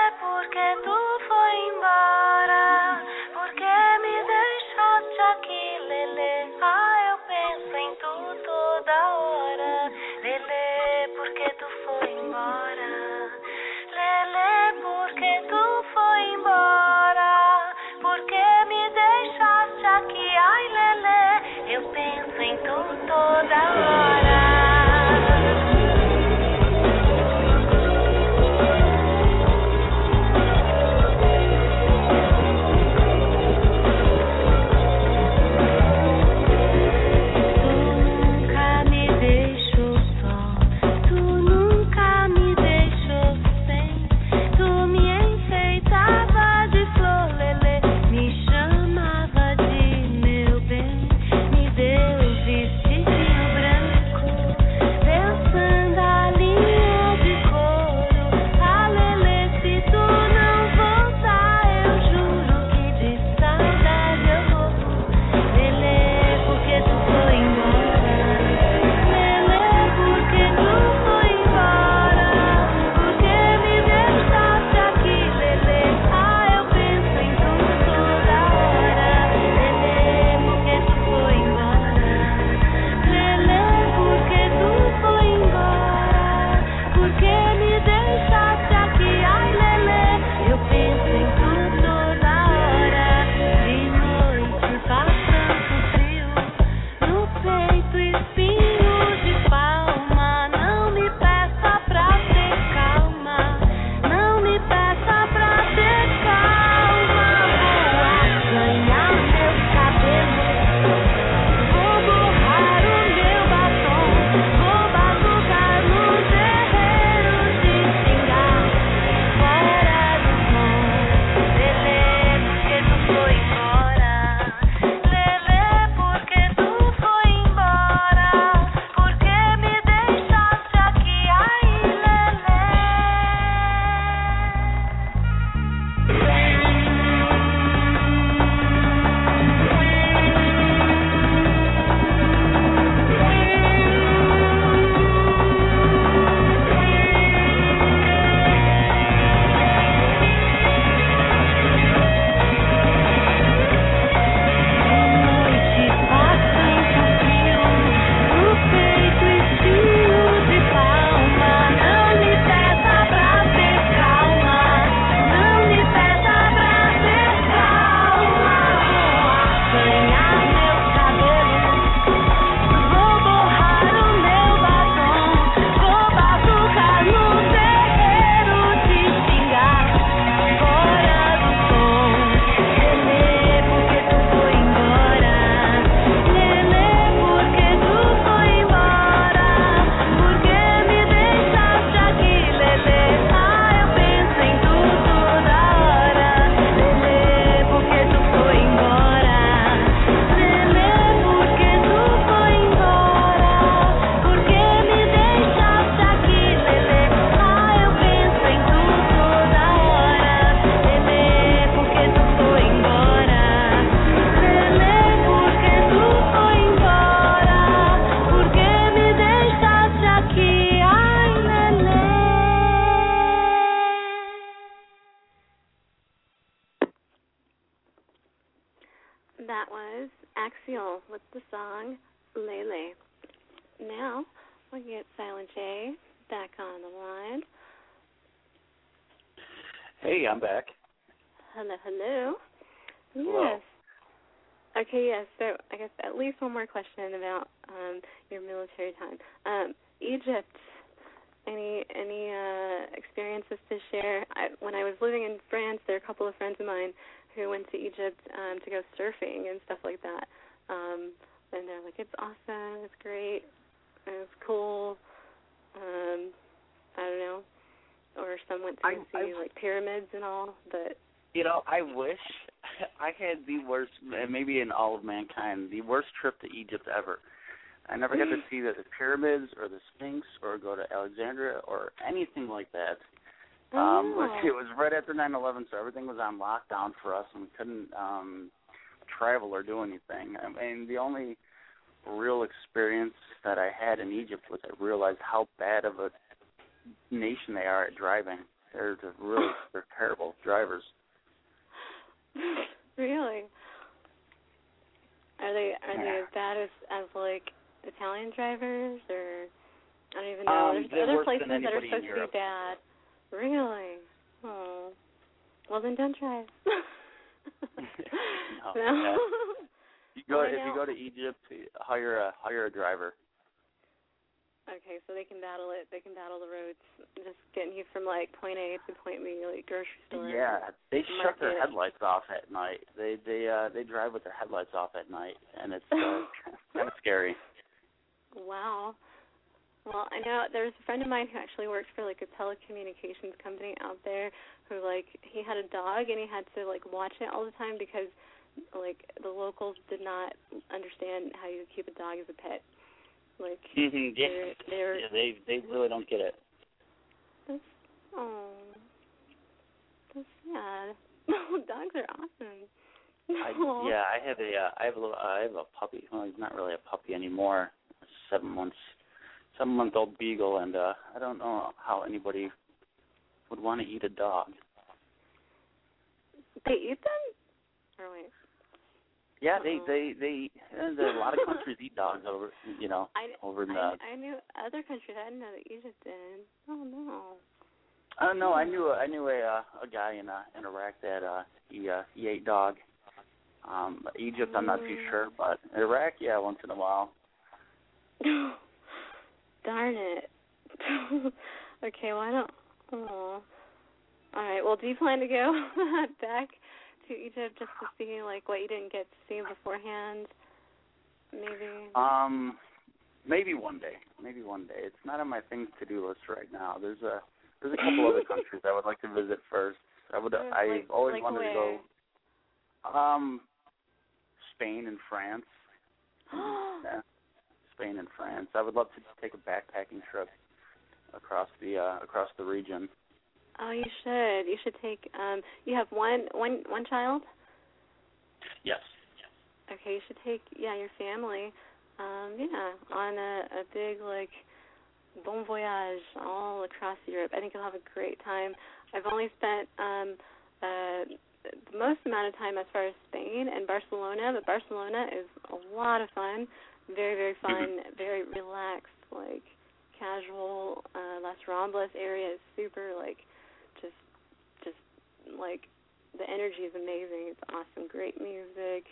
Okay, yes. So I guess at least one more question about um, your military time. Um, Egypt. Any any uh, experiences to share? I, when I was living in France, there are a couple of friends of mine who went to Egypt um, to go surfing and stuff like that. Um, and they're like, it's awesome, it's great, it's cool. Um, I don't know. Or some went to I- see like pyramids and all, but You know, I wish I had the worst, and maybe in all of mankind, the worst trip to Egypt ever. I never got to see the, the pyramids or the Sphinx or go to Alexandria or anything like that. Um, Oh. [laughs] it was right after 9/11, so everything was on lockdown for us, and we couldn't um, travel or do anything. I mean, the only real experience that I had in Egypt was I realized how bad of a nation they are at driving. They're just really [sighs] they're terrible drivers. [laughs] really, are they are they as bad as as like Italian drivers or I don't even know. Um, There's other places that are supposed to be bad. Really? Oh. Well then don't drive. [laughs] [laughs] No, No. yeah. You go Well, if you go to Egypt, hire a hire a driver. Okay, so they can battle it. They can battle the roads, just getting you from like point A to point B, like grocery store. Yeah, they shut their headlights off at night. They they uh they drive with their headlights off at night, and it's uh, [laughs] kind of scary. Wow. Well, I know there's a friend of mine who actually works for like a telecommunications company out there who like he had a dog and he had to like watch it all the time because like the locals did not understand how you keep a dog as a pet. Like [laughs] yeah. they're they're yeah, they they really don't get it. that's oh that's sad. [laughs] Dogs are awesome. I, [laughs] yeah, I have a uh, I have a little I have a puppy. Well, he's not really a puppy anymore. Seven months seven month old beagle, and uh I don't know how anybody would want to eat a dog. They eat them? Or wait. Yeah, they they they. There's a lot of countries eat dogs over you know I, over in the. I, I knew other countries. I didn't know that Egypt did. Oh no. Uh, no, I knew a, I knew a uh, a guy in uh, in Iraq that uh he uh he ate dog. Um, Egypt, I'm not too sure, but Iraq, yeah, once in a while. [laughs] Darn it. [laughs] okay, well I don't. Oh. All right. Well, do you plan to go [laughs] back to Egypt just to see like what you didn't get to see beforehand? Maybe. Um, maybe one day, maybe one day. It's not on my things to do list right now. There's a there's a couple other [laughs] countries I would like to visit first. I would Mm, I like- always like wanted where? to go. Um, Spain and France. [gasps] yeah, Spain and France. I would love to take a backpacking trip across the uh, across the region. Oh, you should. You should take. Um, you have one one one child. Yes. Okay, you should take yeah your family, um, yeah, on a, a big like bon voyage all across Europe. I think you'll have a great time. I've only spent um uh the most amount of time as far as Spain and Barcelona, but Barcelona is a lot of fun. Very, very fun, very relaxed, like casual. Uh Las Ramblas area is super like like the energy is amazing. It's awesome, great music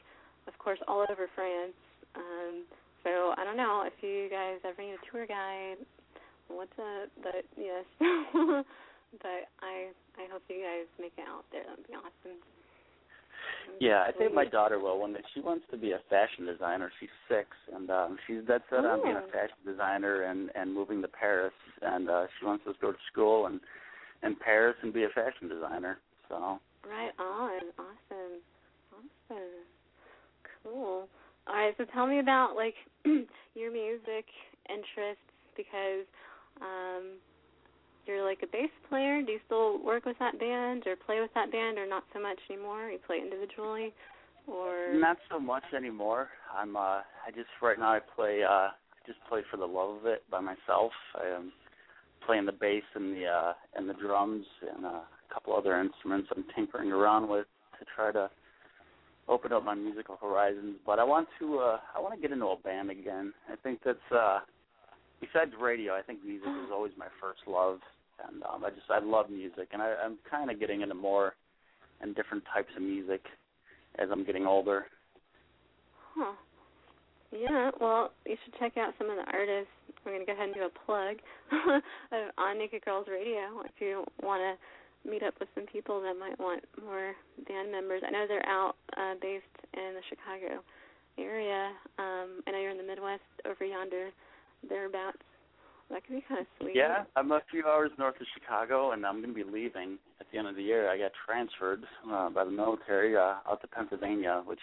of course, all over France. Um, so I don't know if you guys ever need a tour guide. What's up? But yes, [laughs] but I I hope you guys make it out there. That'd be awesome. Yeah, I think my daughter will. When she wants to be a fashion designer, she's six, and um, she's dead set on being a Oh. fashion designer and and moving to Paris. And uh, she wants to go to school and in Paris and be a fashion designer. So Right on. Awesome. Awesome. Cool. All right, so tell me about like [clears throat] your music interests because um you're like a bass player. Do you still work with that band or play with that band or not so much anymore? You play individually or not so much anymore. I'm uh I just right now I play uh I just play for the love of it by myself. I am playing the bass and the uh and the drums and uh, couple other instruments I'm tinkering around with to try to open up my musical horizons. But I want to uh I want to get into a band again. I think that's uh besides radio, I think music is always my first love, and um I just I love music, and I, I'm kind of getting into more and different types of music as I'm getting older. Huh. Yeah, well, you should check out some of the artists. We're going to go ahead and do a plug [laughs] on Naked Girls Radio if you want to meet up with some people that might want more band members. I know they're out uh, based in the Chicago area. Um, I know you're in the Midwest over yonder, thereabouts. That could be kind of sweet. Yeah, I'm a few hours north of Chicago, and I'm going to be leaving at the end of the year. I got transferred uh, by the military uh, out to Pennsylvania, which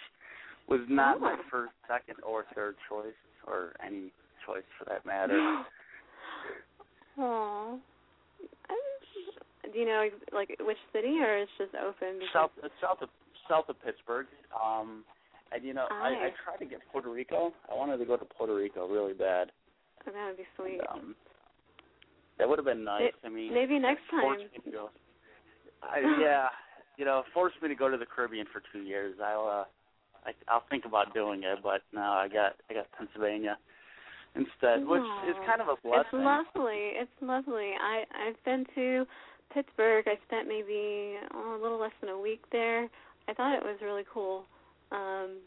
was not Oh. my first, second, or third choice, or any choice for that matter. [gasps] Aw. Do you know like which city, or it's just open? Because, south, south of south of Pittsburgh. Um, and you know, I, I tried to get Puerto Rico. I wanted to go to Puerto Rico really bad. Oh, that would be sweet. Um, that would have been nice. May- I mean, maybe next time. me go. I, yeah, you know, forced me to go to the Caribbean for two years. I'll uh, I, I'll think about doing it, but no, I got I got Pennsylvania instead, which is kind of a blessing. It's lovely. It's lovely. I I've been to Pittsburgh. I spent maybe oh, a little less than a week there. I thought it was really cool. Um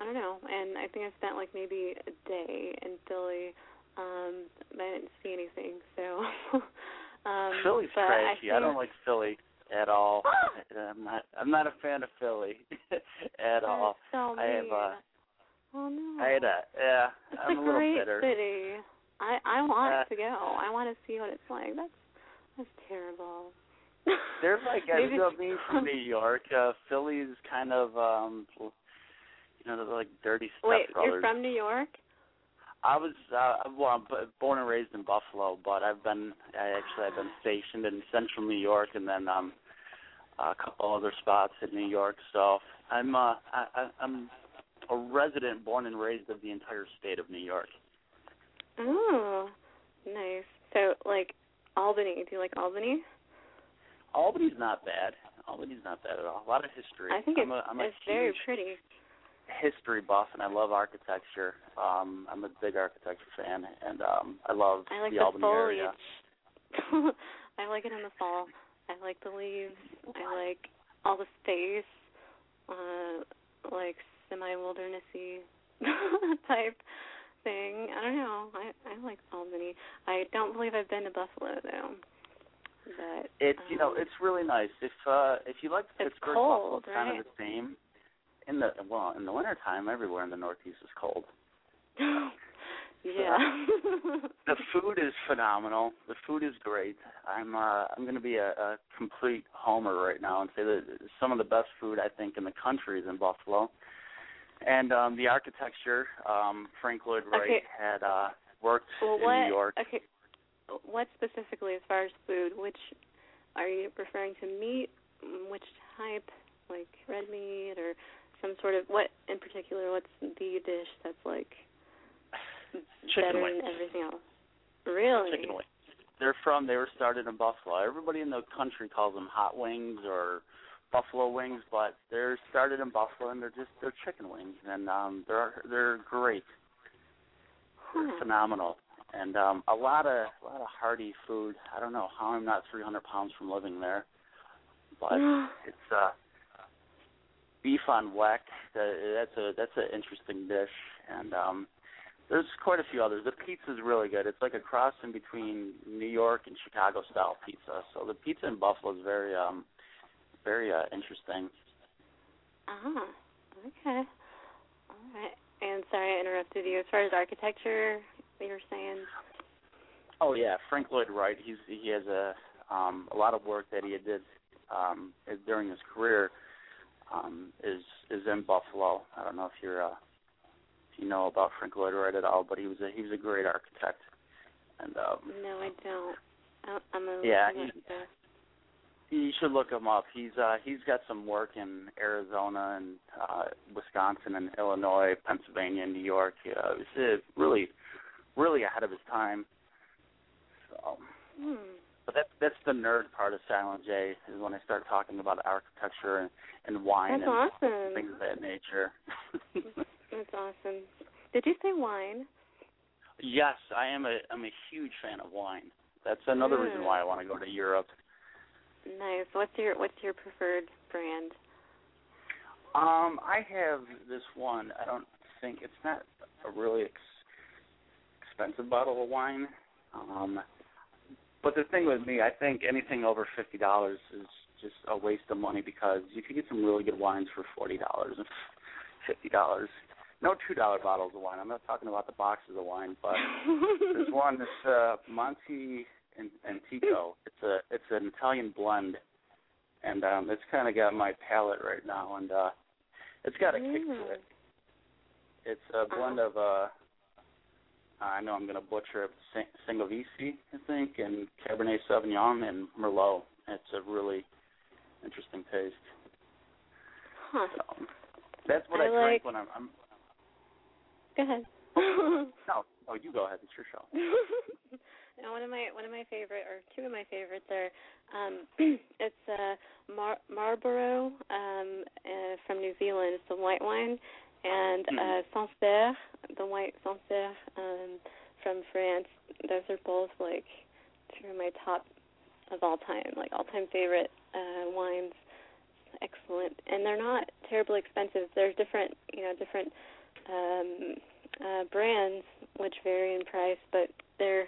I don't know, and I think I spent like maybe a day in Philly. Um, but I didn't see anything, so. [laughs] um, Philly's but trashy. I, I don't like Philly at all. [gasps] I'm not I'm not a fan of Philly [laughs] at all. So I have uh oh no. I had a yeah, It's I'm a a little great bitter. city. I I want Uh, to go. I want to see what it's like. That's that's terrible. There's like [laughs] as Maybe- you know, being from New York, uh Philly's kind of um you know, they're like dirty step Wait, brothers. you're from New York? I was uh well I'm born and raised in Buffalo, but I've been I actually I've been stationed in central New York and then um a couple other spots in New York. So I'm uh I, I I'm a resident born and raised of the entire state of New York. Oh, nice. So like Albany. Do you like Albany? Albany's not bad. Albany's not bad at all. A lot of history. I think I'm it's a, I'm a it's very pretty. history buff and I love architecture. Um I'm a big architecture fan and um I love I like the the Albany foliage. area. [laughs] I like it in the fall. I like the leaves. I like all the space. Uh like semi wildernessy [laughs] type thing. I don't know. I I like Albany. I don't believe I've been to Buffalo though. But It's you know, um, it's really nice. If uh if you like It's Pittsburgh, cold, Buffalo's kind right? of the same. In the well, in the winter time everywhere in the northeast is cold. [gasps] yeah. [laughs] The food is phenomenal. The food is great. I'm uh I'm gonna be a, a complete homer right now and say that some of the best food I think in the country is in Buffalo. And um the architecture, um Frank Lloyd Wright Okay. had uh worked well, in what? New York. Okay. What specifically, as far as food? Which are you referring to? Meat? Mm, Which type? Like red meat or some sort of what in particular? What's the dish that's like [sighs] Chicken better wings. than everything else? Really? Chicken wings. They're from. They were started in Buffalo. Everybody in the country calls them hot wings or buffalo wings, but they're started in Buffalo and they're just they're chicken wings and um they're they're great. They're phenomenal. And um a lot of a lot of hearty food. I don't know how I'm not 300 pounds from living there, but it's uh beef on weck. That's a that's an interesting dish, and um there's quite a few others. The pizza's really good. It's like a cross in between New York and Chicago style pizza. So the pizza in Buffalo is very um very uh, interesting. Ah. Okay. All right. And sorry I interrupted you. As far as architecture, you were saying. Oh yeah, Frank Lloyd Wright. He's he has a um a lot of work that he did um during his career um is is in Buffalo. I don't know if you're uh if you know about Frank Lloyd Wright at all, but he was a he was a great architect. And um No, I don't. I- I'm a Yeah, he- you should look him up. He's uh he's got some work in Arizona and uh Wisconsin and Illinois, Pennsylvania, New York. Uh, he's really really ahead of his time. So Hmm. but that's that's the nerd part of Silent J is when I start talking about architecture and, and wine That's and awesome. things of that nature. [laughs] That's awesome. Did you say wine? yes, I am a I'm a huge fan of wine. That's another Mm. reason why I want to go to Europe. Nice. What's your What's your preferred brand? Um, I have this one. I don't think it's not a really ex- expensive bottle of wine. Um, but the thing with me, I think anything over fifty dollars is just a waste of money because you can get some really good wines for forty dollars and fifty dollars. No two dollar bottles of wine. I'm not talking about the boxes of wine, but [laughs] this one, this uh, Monte and Antico. It's a it's an Italian blend, and um, it's kind of got my palate right now, and uh, it's got a kick to it. It's a blend of uh, I know I'm going to butcher it, Sing- Sangiovese, I think, and Cabernet Sauvignon and Merlot. It's a really interesting taste. Huh. So that's what I I, drink when I'm. I'm Go ahead. [laughs] no, oh, you go ahead. It's your show. [laughs] and one of my one of my favorite or two of my favorites are um [clears throat] it's uh Mar- Marlborough um uh, from New Zealand. It's the white wine and uh Sancerre the white Sancerre um from France. Those are both like two of my top of all time like all time favorite uh wines. Excellent. And they're not terribly expensive. There's different you know different um uh brands which vary in price but they're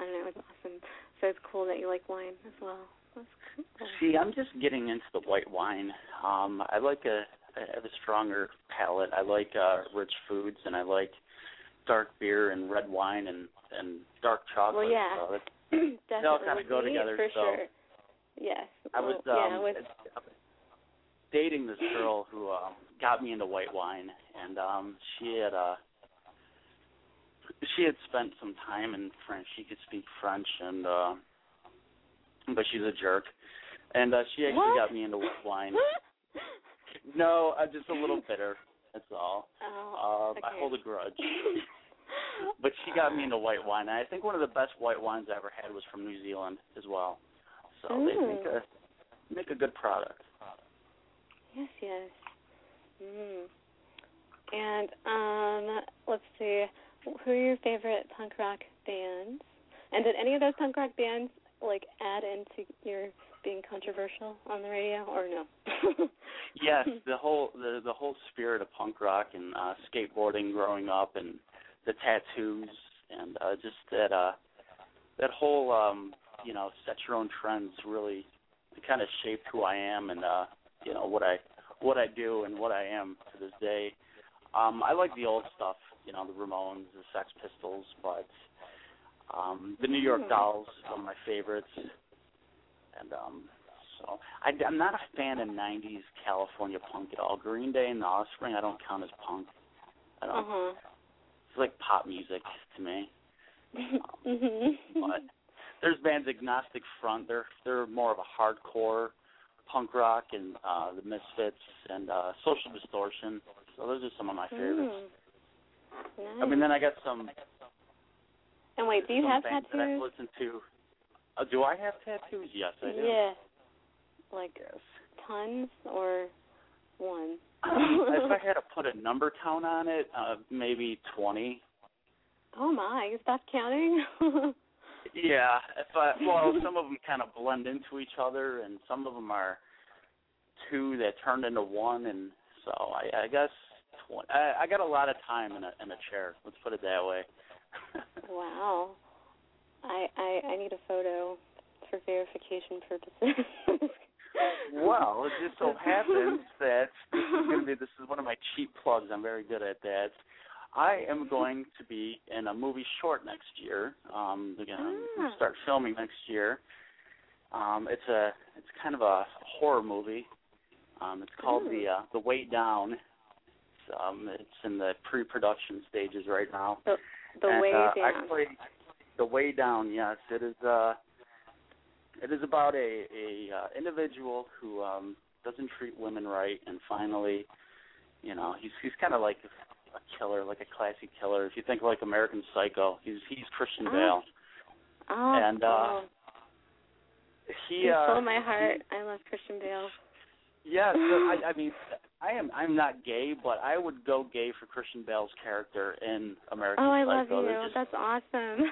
I don't know, it's awesome. So it's cool that you like wine as well. That's cool. See, I'm just getting into the white wine. Um, I like a I have a stronger palate. I like uh rich foods and I like dark beer and red wine and and dark chocolate. Well, yeah. So [clears throat] Definitely. they all kind of go together. For so sure. Yes. I was um, yeah, with dating this girl who um got me into white wine and um she had uh she had spent some time in French. She could speak French and uh but she's a jerk. And uh she actually What? got me into wine. [laughs] No, I'm just a little bitter. That's all. Oh, Um, I hold a grudge. [laughs] but she got me into white wine. And I think one of the best white wines I ever had was from New Zealand as well. So they Mm. make a make a good product. Yes, yes. Mm. And um, let's see, who are your favorite punk rock bands? And did any of those punk rock bands like add into your being controversial on the radio, or no? [laughs] yes, [laughs] the whole the the whole spirit of punk rock and uh skateboarding growing up and the tattoos and uh just that uh that whole um you know set your own trends really kind of shaped who I am and uh you know what I what I do and what I am to this day. Um I like the old stuff, you know, the Ramones, the Sex Pistols, but um the New York Hmm. Dolls are one of my favorites. And um so I, I'm not a fan of '90s California punk at all. Green Day and the Offspring, I don't count as punk. I don't. Uh huh. It's like pop music to me. [laughs] mhm. But there's bands Agnostic Front. They're they're more of a hardcore punk rock, and uh the Misfits and uh Social Distortion. So those are some of my favorites. Mm. Nice. I mean, then I got some. and wait, do you have bands that tattoos? listened to. Uh, do I have tattoos? Yes, I do. Yeah. Like tons or one? [laughs] if I had to put a number count on it, uh maybe twenty. oh my, you stopped counting? [laughs] Yeah, if I well, some of them kind of blend into each other, and some of them are two that turned into one, and so I, I guess twenty. I, I got a lot of time in a in a chair. Let's put it that way. [laughs] wow. I, I I need a photo for verification purposes. [laughs] well, it just so [laughs] happens that this is going to be this is one of my cheap plugs. I'm very good at that. I am going to be in a movie short next year. Um, again, I'm going to start filming next year. Um, it's a it's kind of a horror movie. Um, it's called the uh, the Way Down. It's, um, it's in the pre-production stages right now. The, the and, way uh, down. Actually, the Way Down. Yes, it is. Uh, it is about a a uh, individual who um, doesn't treat women right, and finally, you know, he's he's kind of like a killer, like a classy killer. If you think of like American Psycho, he's he's Christian Oh. Bale. oh, and uh oh. he you uh, stole my heart. I love Christian Bale. Yes, I, I mean, I am. I'm not gay, but I would go gay for Christian Bale's character in American Oh, I love you. Just, That's awesome.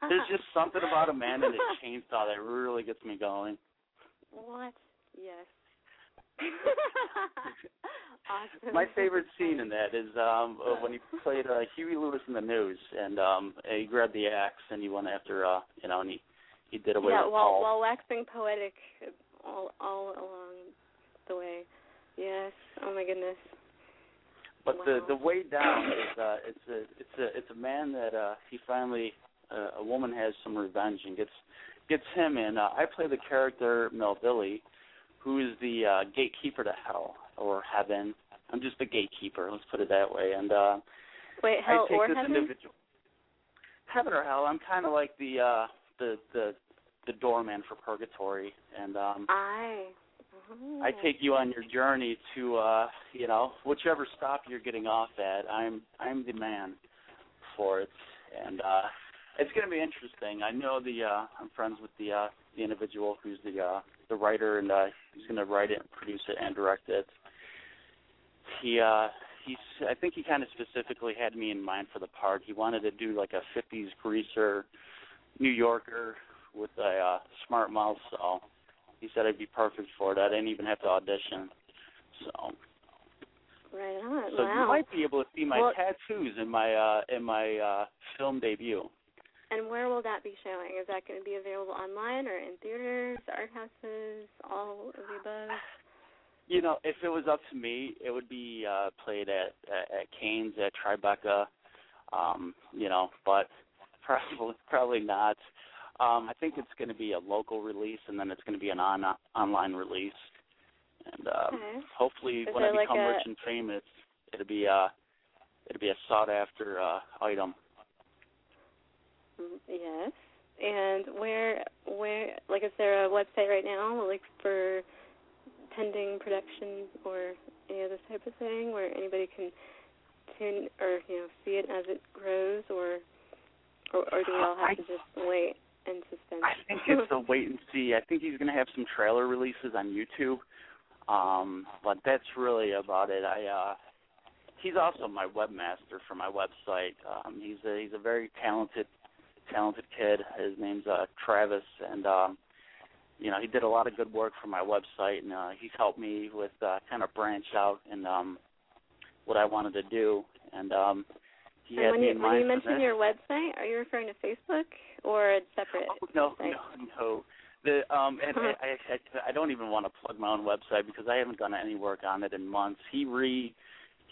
[laughs] there's just something about a man in a [laughs] chainsaw that really gets me going. What? Yes. [laughs] awesome. My favorite scene in that is um when he played uh, Huey Lewis and the News, and um he grabbed the axe and he went after uh you know and he he did away yeah, with while Paul. while waxing poetic all all along the way. Yes. Oh my goodness. But Wow. the the way down is uh it's a it's a it's a man that uh he finally uh, a woman has some revenge and gets gets him in. Uh, I play the character Melville, who is the uh gatekeeper to hell or heaven. I'm just the gatekeeper, let's put it that way. And uh Wait, I hell take or this heaven? individual heaven or hell, I'm kinda like the uh the the the doorman for purgatory and um I. I take you on your journey to uh you know whichever stop you're getting off at. I'm I'm the man for it, and uh it's going to be interesting. I know the uh I'm friends with the uh the individual who's the uh the writer and uh he's going to write it, and produce it, and direct it. He uh he's I think he kind of specifically had me in mind for the part. He wanted to do like a 50s greaser New Yorker with a uh smart mouth, so he said I'd be perfect for it. I didn't even have to audition. So, Right on. so wow. you might be able to see my Well- tattoos in my uh in my uh film debut. And where will that be showing? Is that going to be available online or in theaters, art houses, all of the above? You know, if it was up to me, it would be uh played at at, at Cannes at Tribeca. Um, you know, but [laughs] probably probably not. Um, I think it's going to be a local release, and then it's going to be an on online release. And um, Okay. hopefully, Is when I there like become a- rich and famous, it'll be uh it'll be a sought after uh item. Mm, Yes. And where, where, like, is there a website right now, like, for pending production or any other type of thing, where anybody can tune or you know see it as it grows, or, or, or do we all have I- to just wait and suspense? I think it's a [laughs] wait and see. I think he's going to have some trailer releases on YouTube, um, but that's really about it. I uh, he's also my webmaster for my website. Um, he's a he's a very talented talented kid. His name's uh, Travis, and um, you know he did a lot of good work for my website, and uh, he's helped me with uh, kind of branch out and um, what I wanted to do. And um, he and had when me you in when mind you mention your website, are you referring to Facebook or a separate? Oh, no, site? no, no. The um, and Uh-huh. I, I I don't even want to plug my own website because I haven't done any work on it in months. He re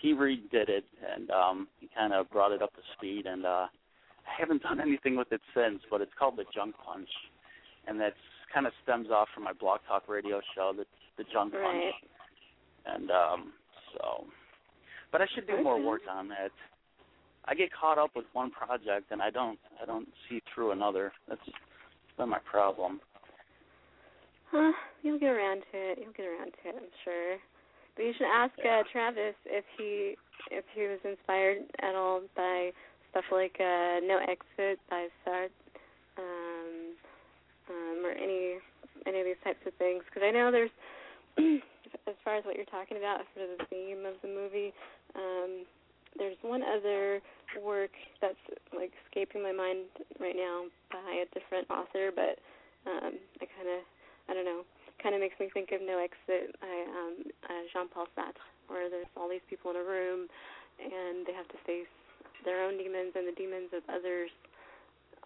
he redid it and um he kind of brought it up to speed and uh I haven't done anything with it since. But it's called the Junk Punch, and that's kind of stems off from my BlogTalk radio show, the the Junk Punch, Right. and um so. But I should do more work on that. I get caught up with one project and I don't I don't see through another. That's been my problem. Huh, you'll get around to it. You'll get around to it, I'm sure. But you should ask uh, Travis if he if he was inspired at all by stuff like uh, No Exit by Sartre, um, um, or any any of these types of things. Because I know there's, [clears throat] as far as what you're talking about, sort of the theme of the movie. Um, there's one other work that's like escaping my mind right now by a different author, but um, I kind of I don't know, kind of makes me think of No Exit by um, uh, Jean-Paul Sartre, where there's all these people in a room and they have to face their own demons and the demons of others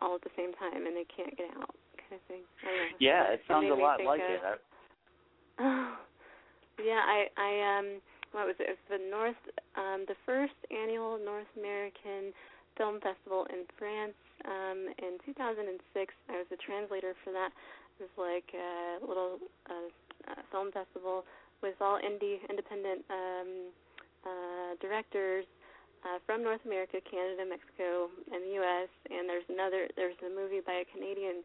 all at the same time, and they can't get out, kind of thing. I don't know. Yeah, it sounds a lot like of- it. I, Oh, [laughs] yeah, I I um what was it? It was the North um the first annual North American Film Festival in France um in 2006. I was a translator for that. It was like a little uh, uh film festival with all indie independent um uh directors uh from North America, Canada, Mexico, and the US and there's another there's a movie by a Canadian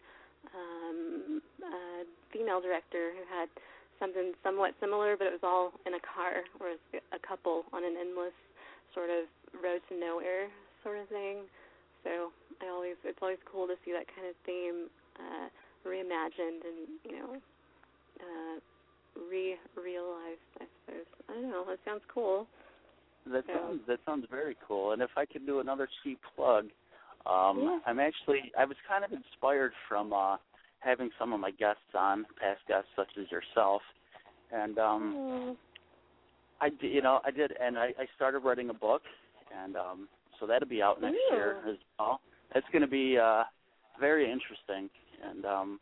um uh female director who had something somewhat similar, but it was all in a car, or a couple on an endless sort of road to nowhere sort of thing. So I always, it's always cool to see that kind of theme uh, reimagined and you know uh, re realized. I suppose I don't know. That sounds cool. That So- sounds that sounds very cool. And if I could do another cheap plug, um, Yeah. I'm actually I was kind of inspired from uh, having some of my guests on, past guests such as yourself, and um, Oh, I did, you know I did, and I, I started writing a book, and um, so that'll be out next Ooh. year as well. It's going to be uh, very interesting, and um,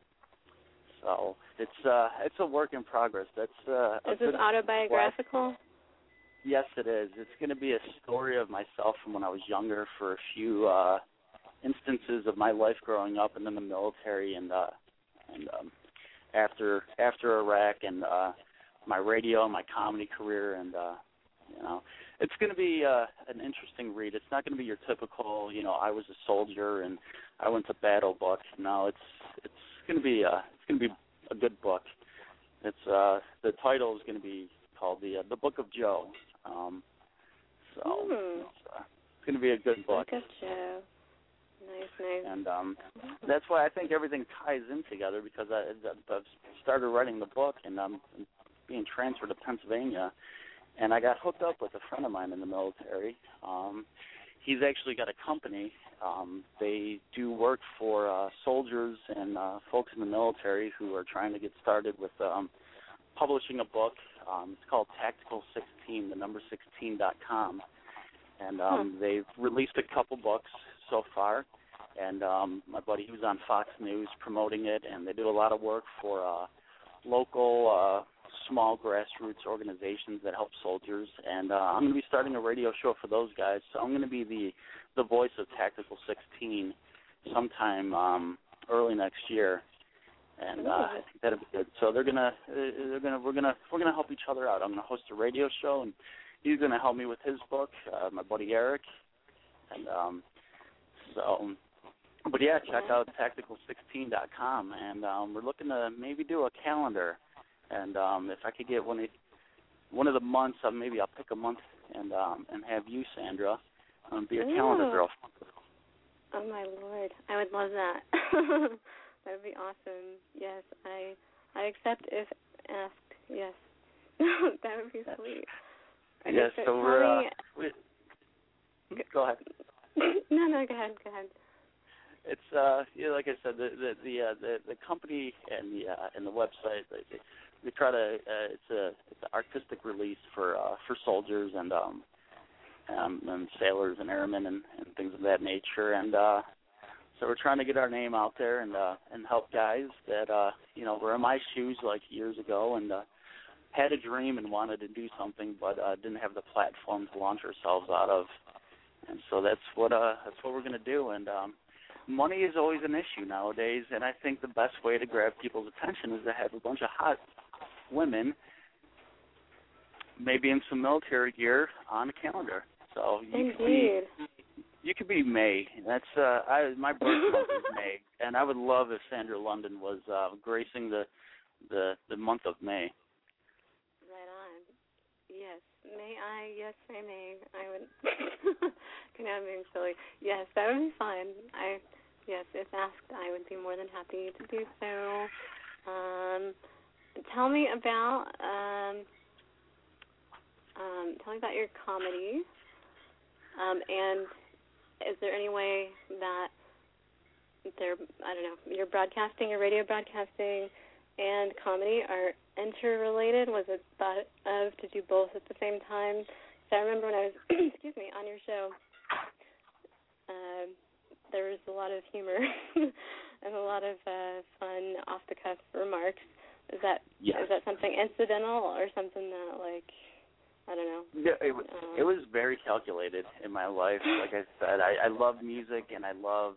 so it's uh, it's a work in progress. That's uh, is this autobiographical? Yes, it is. It's going to be a story of myself from when I was younger for a few uh instances of my life growing up and then the military and uh and um after after Iraq and uh my radio and my comedy career and uh you know it's going to be uh an interesting read. It's not going to be your typical, you know, I was a soldier and I went to battle book. No, it's it's going to be uh it's going to be a good book. It's uh the title is going to be called the uh, the Book of Joe. Um so Hmm. it's, uh, it's going to be a good book. Look at Joe. Nice, nice. And um that's why I think everything ties in together because I I've started writing the book and I'm being transferred to Pennsylvania and I got hooked up with a friend of mine in the military. Um he's actually got a company. Um they do work for uh soldiers and uh folks in the military who are trying to get started with um publishing a book. Um it's called Tactical 16, the number 16.com. And um they've released a couple books so far and um my buddy he was on Fox News promoting it and they do a lot of work for uh local uh small grassroots organizations that help soldiers and uh I'm going to be starting a radio show for those guys. So I'm going to be the the voice of Tactical 16 sometime um early next year. And uh, I think that'll be good. So they're gonna, uh, they're gonna, we're gonna, we're gonna help each other out. I'm gonna host a radio show, and he's gonna help me with his book. Uh, my buddy Eric, and um, so, but yeah, check out tactical16.com, and um, we're looking to maybe do a calendar, and um, if I could get one of one of the months, uh, maybe I'll pick a month and um, and have you, Sandra, um, be a calendar Ooh. girl. Oh my lord, I would love that. [laughs] that would be awesome. Yes, I I accept if asked. Yes, [laughs] that would be sweet. Okay, Yes, so so we're. Uh, we, go ahead. [laughs] no, no, go ahead, go ahead. It's uh, you know, like I said, the the the uh, the, the company and the uh, and the website. They, they, we try to. Uh, it's a it's an artistic release for uh, for soldiers and um, um and sailors and airmen and, and things of that nature. And uh, so we're trying to get our name out there and uh, and help guys that uh, you know were in my shoes like years ago and uh, had a dream and wanted to do something but uh, didn't have the platform to launch ourselves out of. And so that's what uh that's what we're gonna do. And um, money is always an issue nowadays, and I think the best way to grab people's attention is to have a bunch of hot women, maybe in some military gear, on a calendar. So you could be Indeed. you could be May. That's uh I my birth month is May, and I would love if Sandra London was uh gracing the the the month of May. May I? Yes, I may. I would. [laughs] Can I being silly? Yes, that would be fun. I. Yes, if asked, I would be more than happy to do so. Um, tell me about um, um, tell me about your comedy. Um, and is there any way that they're I don't know your broadcasting, your radio broadcasting, and comedy are interrelated? Was it thought of to do both at the same time? So I remember when I was [clears throat] excuse me on your show, um, there was a lot of humor [laughs] and a lot of uh, fun off the cuff remarks. Is that is Yes. that something incidental or something that like I don't know? Yeah, it, wa- Um, it was very calculated in my life. Like I said, I, I love music and I love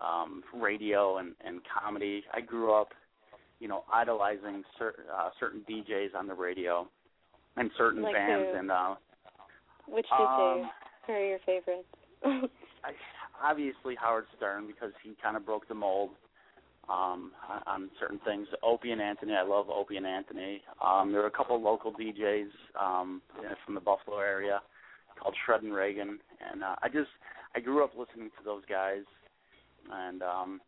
um radio and and comedy. I grew up, you know, idolizing cer- uh, certain DJs on the radio and certain Like bands who? and uh Which um, Who are your favorites? [laughs] I, obviously Howard Stern because he kind of broke the mold um on, on certain things. Opie and Anthony, I love Opie and Anthony. Um there were a couple local DJs um from the Buffalo area called Shredd and Ragan and uh, I just I grew up listening to those guys and um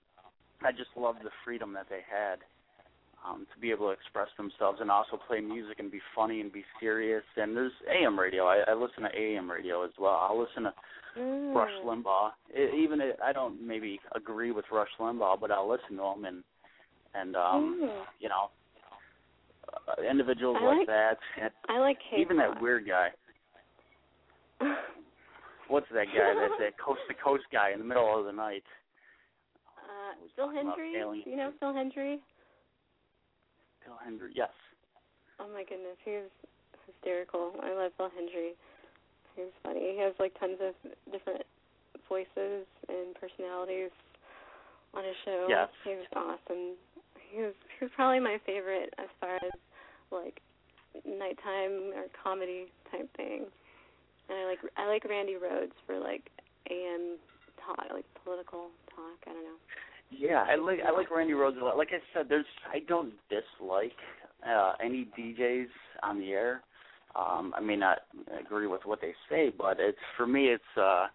I just loved the freedom that they had um, to be able to express themselves and also play music and be funny and be serious. And there's AM radio. I, I listen to AM radio as well. I'll listen to Mm. Rush Limbaugh. It, even I don't maybe agree with Rush Limbaugh, but I'll listen to him and and um, Mm. you know uh, individuals I like, like- that. And I like K-pop. even that weird guy. [laughs] What's that guy? that that coast to coast guy in the middle of the night. Uh, Phil Hendrie. Do you know Phil Hendrie? Phil Hendrie. Yes. Oh my goodness, he was hysterical. I love Phil Hendrie. He's funny. He has like tons of different voices and personalities on his show. Yes. He was awesome. He was he was probably my favorite as far as like nighttime or comedy type thing. And I like I like Randi Rhodes for like AM talk, like political talk. I don't know. Yeah, I like I like Randi Rhodes a lot. Like I said, there's I don't dislike uh any DJs on the air. Um I may not agree with what they say, but it's for me it's uh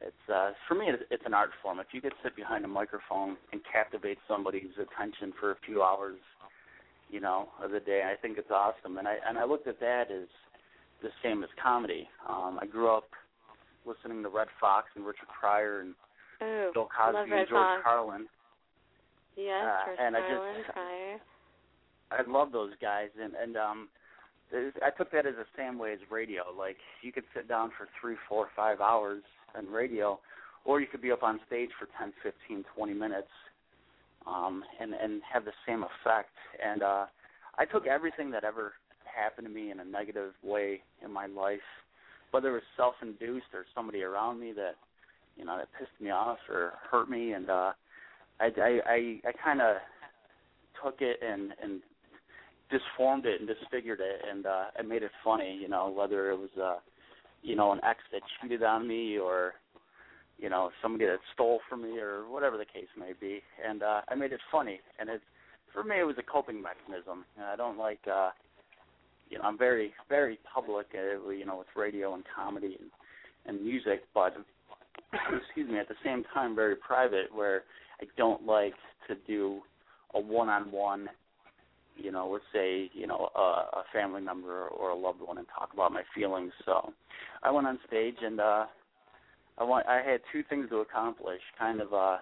it's uh for me it's, it's an art form. If you could sit behind a microphone and captivate somebody's attention for a few hours, you know, of the day, I think it's awesome. And I and I looked at that as the same as comedy. Um I grew up listening to Redd Foxx and Richard Pryor and Oh, Bill Cosby and George Fox. Carlin. Yes, Uh, George and I just- Carlin, Pryor. I love those guys, and and um, I took that as a Samways radio. Like you could sit down for three, four, five hours on radio, or you could be up on stage for ten, fifteen, twenty minutes, um, and and have the same effect. And uh, I took everything that ever happened to me in a negative way in my life, whether it was self-induced or somebody around me that you know that pissed me off or hurt me, and uh, I I I, I kind of took it and and disformed it and disfigured it and uh I made it funny, you know, whether it was uh you know, an ex that cheated on me or you know, somebody that stole from me or whatever the case may be. And uh I made it funny and it for me it was a coping mechanism. And I don't like uh you know, I'm very very public uh, you know, with radio and comedy and and music, but [coughs] excuse me, at the same time very private where I don't like to do a one-on-one you know, let's say, you know, a, a family member or a loved one and talk about my feelings. So I went on stage and uh I want I had two things to accomplish, kind of uh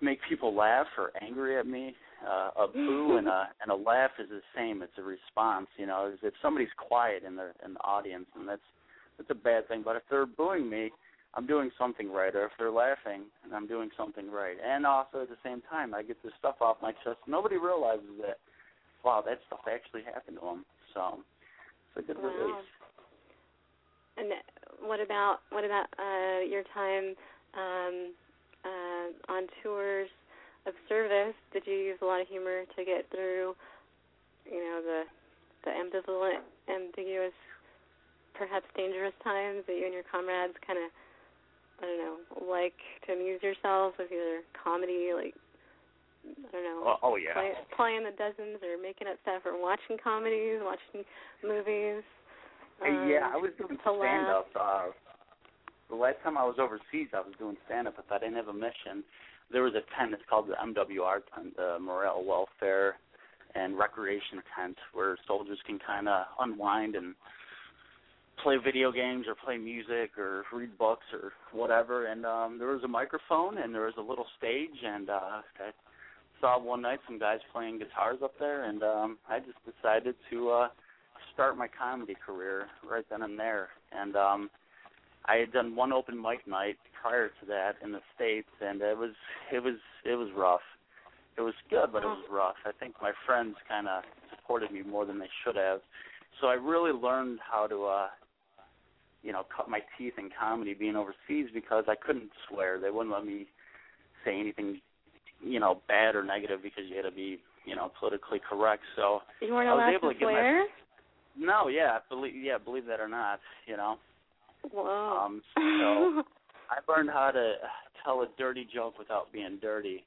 make people laugh or angry at me. Uh a boo and a [laughs] and a laugh is the same. It's a response, you know, if somebody's quiet in the in the audience and that's that's a bad thing. But if they're booing me, I'm doing something right, or if they're laughing, and I'm doing something right. And also at the same time, I get this stuff off my chest. Nobody realizes that, wow, that stuff actually happened to them. So it's a good Wow. release. And what about what about uh your time um uh on tours of service? Did you use a lot of humor to get through you know the the ambivalent ambiguous perhaps dangerous times that you and your comrades kind of I don't know like to amuse yourself with either comedy like I don't know Oh, oh yeah. play, playing the dozens or making up stuff or watching comedies, watching movies. Um, yeah, I was doing to stand up. Uh, the last time I was overseas, I was doing stand up. I didn't have a mission, there was a tent. It's called the MWR tent, the Morale Welfare and Recreation tent, where soldiers can kind of unwind and play video games or play music or read books or whatever. And um, there was a microphone and there was a little stage, and uh, I saw one night some guys playing guitars up there, and um, I just decided to uh, start my comedy career right then and there. And um, I had done one open mic night prior to that in the states, and it was it was it was rough. It was good, but it was rough. I think my friends kind of supported me more than they should have. So I really learned how to uh you know, cut my teeth in comedy being overseas because I couldn't swear. They wouldn't let me say anything, you know, bad or negative because you had to be, you know, politically correct. So You weren't I was allowed able to to get my swear? no, yeah, believe yeah, believe that or not, you know. Whoa. Um so [laughs] I learned how to tell a dirty joke without being dirty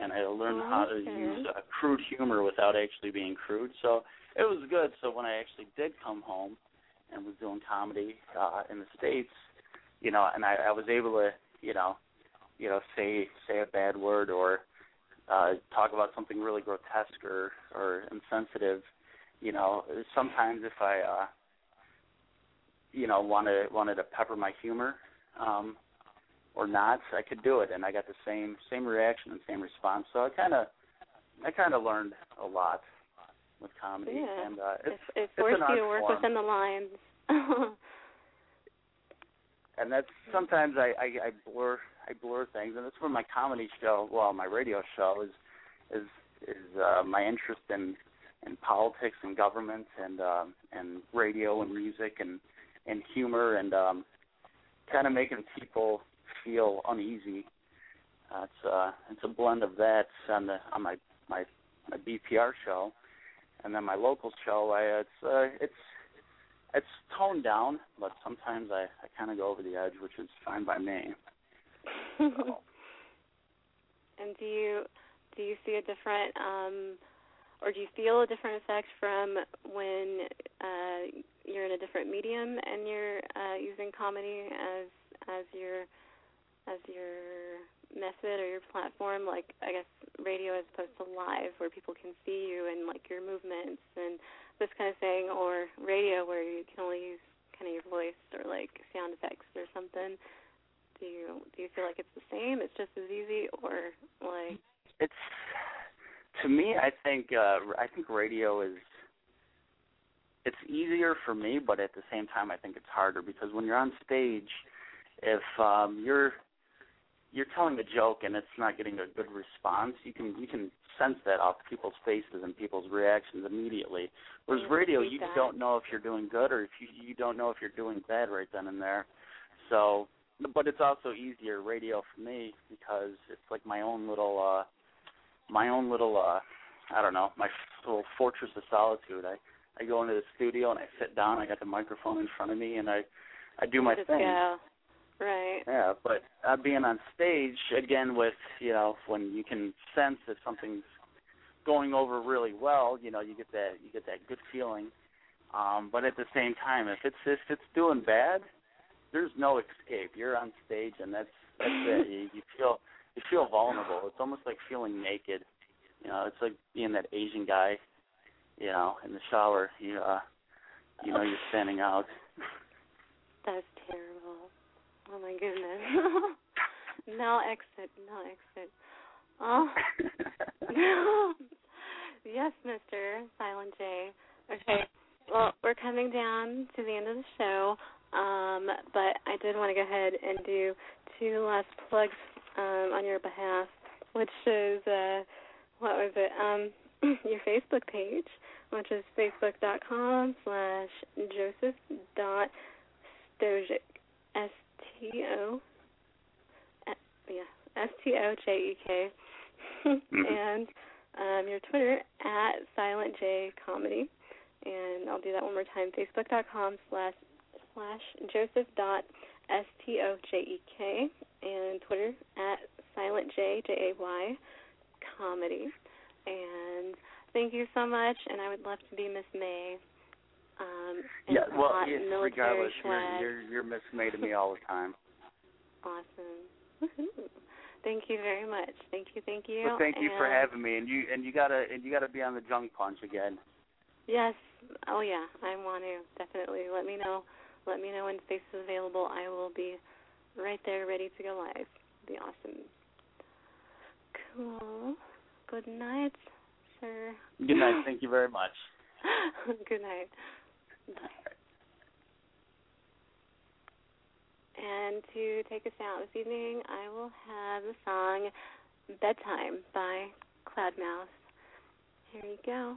and I learned how to Okay. use uh, crude humor without actually being crude. So it was good. So when I actually did come home and was doing comedy uh in the States, you know, and I, I was able to, you know, you know, say say a bad word or uh, talk about something really grotesque or or insensitive. You know, sometimes if I, uh, you know, wanted wanted to pepper my humor, um, or not, I could do it, and I got the same same reaction and same response. So I kind of I kind of learned a lot with comedy, Yeah. and uh, it's it, it forced you to work form. within the lines. [laughs] and that's sometimes I, I I blur I blur things, and that's where my comedy show, well, my radio show is is is uh, my interest in in politics and government and um, and radio and music and and humor and um, kind of making people feel uneasy. Uh, it's uh it's a blend of that on the on my my my BTR show, and then my local show. I it's uh, it's it's toned down, but sometimes I I kind of go over the edge, which is fine by me. [laughs] and do you do you see a different um or do you feel a different effect from when uh you're in a different medium and you're uh using comedy as as your as your method or your platform like I guess radio as opposed to live where people can see you and like your movements and this kind of thing or radio where you can only use kind of your voice or like sound effects or something. Do you do you feel like it's the same? It's just as easy or like? It's to me, I think uh I think radio is it's easier for me, but at the same time, I think it's harder because when you're on stage, if um you're you're telling a joke and it's not getting a good response, you can you can sense that off people's faces and people's reactions immediately. Whereas Yeah, radio, you that. don't know if you're doing good or if you you don't know if you're doing bad right then and there. So, but it's also easier radio for me because it's like my own little uh my own little uh I don't know, my little fortress of solitude. I I go into the studio and I sit down, I got the microphone in front of me and I I do my thing. Right Yeah, but uh, being on stage again with you know when you can sense if something's going over really well, you know you get that you get that good feeling. Um, but at the same time, if it's if it's doing bad, there's no escape. You're on stage and that's that's it. You, you feel you feel vulnerable. It's almost like feeling naked. You know, it's like being that Asian guy. You know, in the shower, you uh, you know you're standing out. that's terrible oh my goodness. [laughs] No exit no exit. Oh. [laughs] Yes mr silent j. Okay. Well we're coming down to the end of the show um but i did want to go ahead and do two last plugs um on your behalf which is uh what was it? Um [clears throat] your facebook page which is facebook.com slash joseph dot stojek s t o yeah s t o j e k. And um your twitter at silent j comedy. And i'll do that one more time facebook.com slash slash joseph dot s t o j e k. And twitter at silent j j a y comedy. And thank you so much and i would love to be miss may um yeah, well, yes, regardless, swag. you're you're you're Miss May to me all the time. [laughs] Awesome. Woohoo. [laughs] Thank you very much. Thank you, thank you. Well, thank you for having me, and you and you gotta and you gotta be on the junk punch again. Yes. Oh yeah, I want to definitely. Let me know. Let me know when space is available. I will be right there, ready to go live. Be awesome. Cool. Good night, sir. Good night. [laughs] Thank you very much. Good night. And to take us out this evening, I will have the song Bedtime by Cloudmouse. Here you go.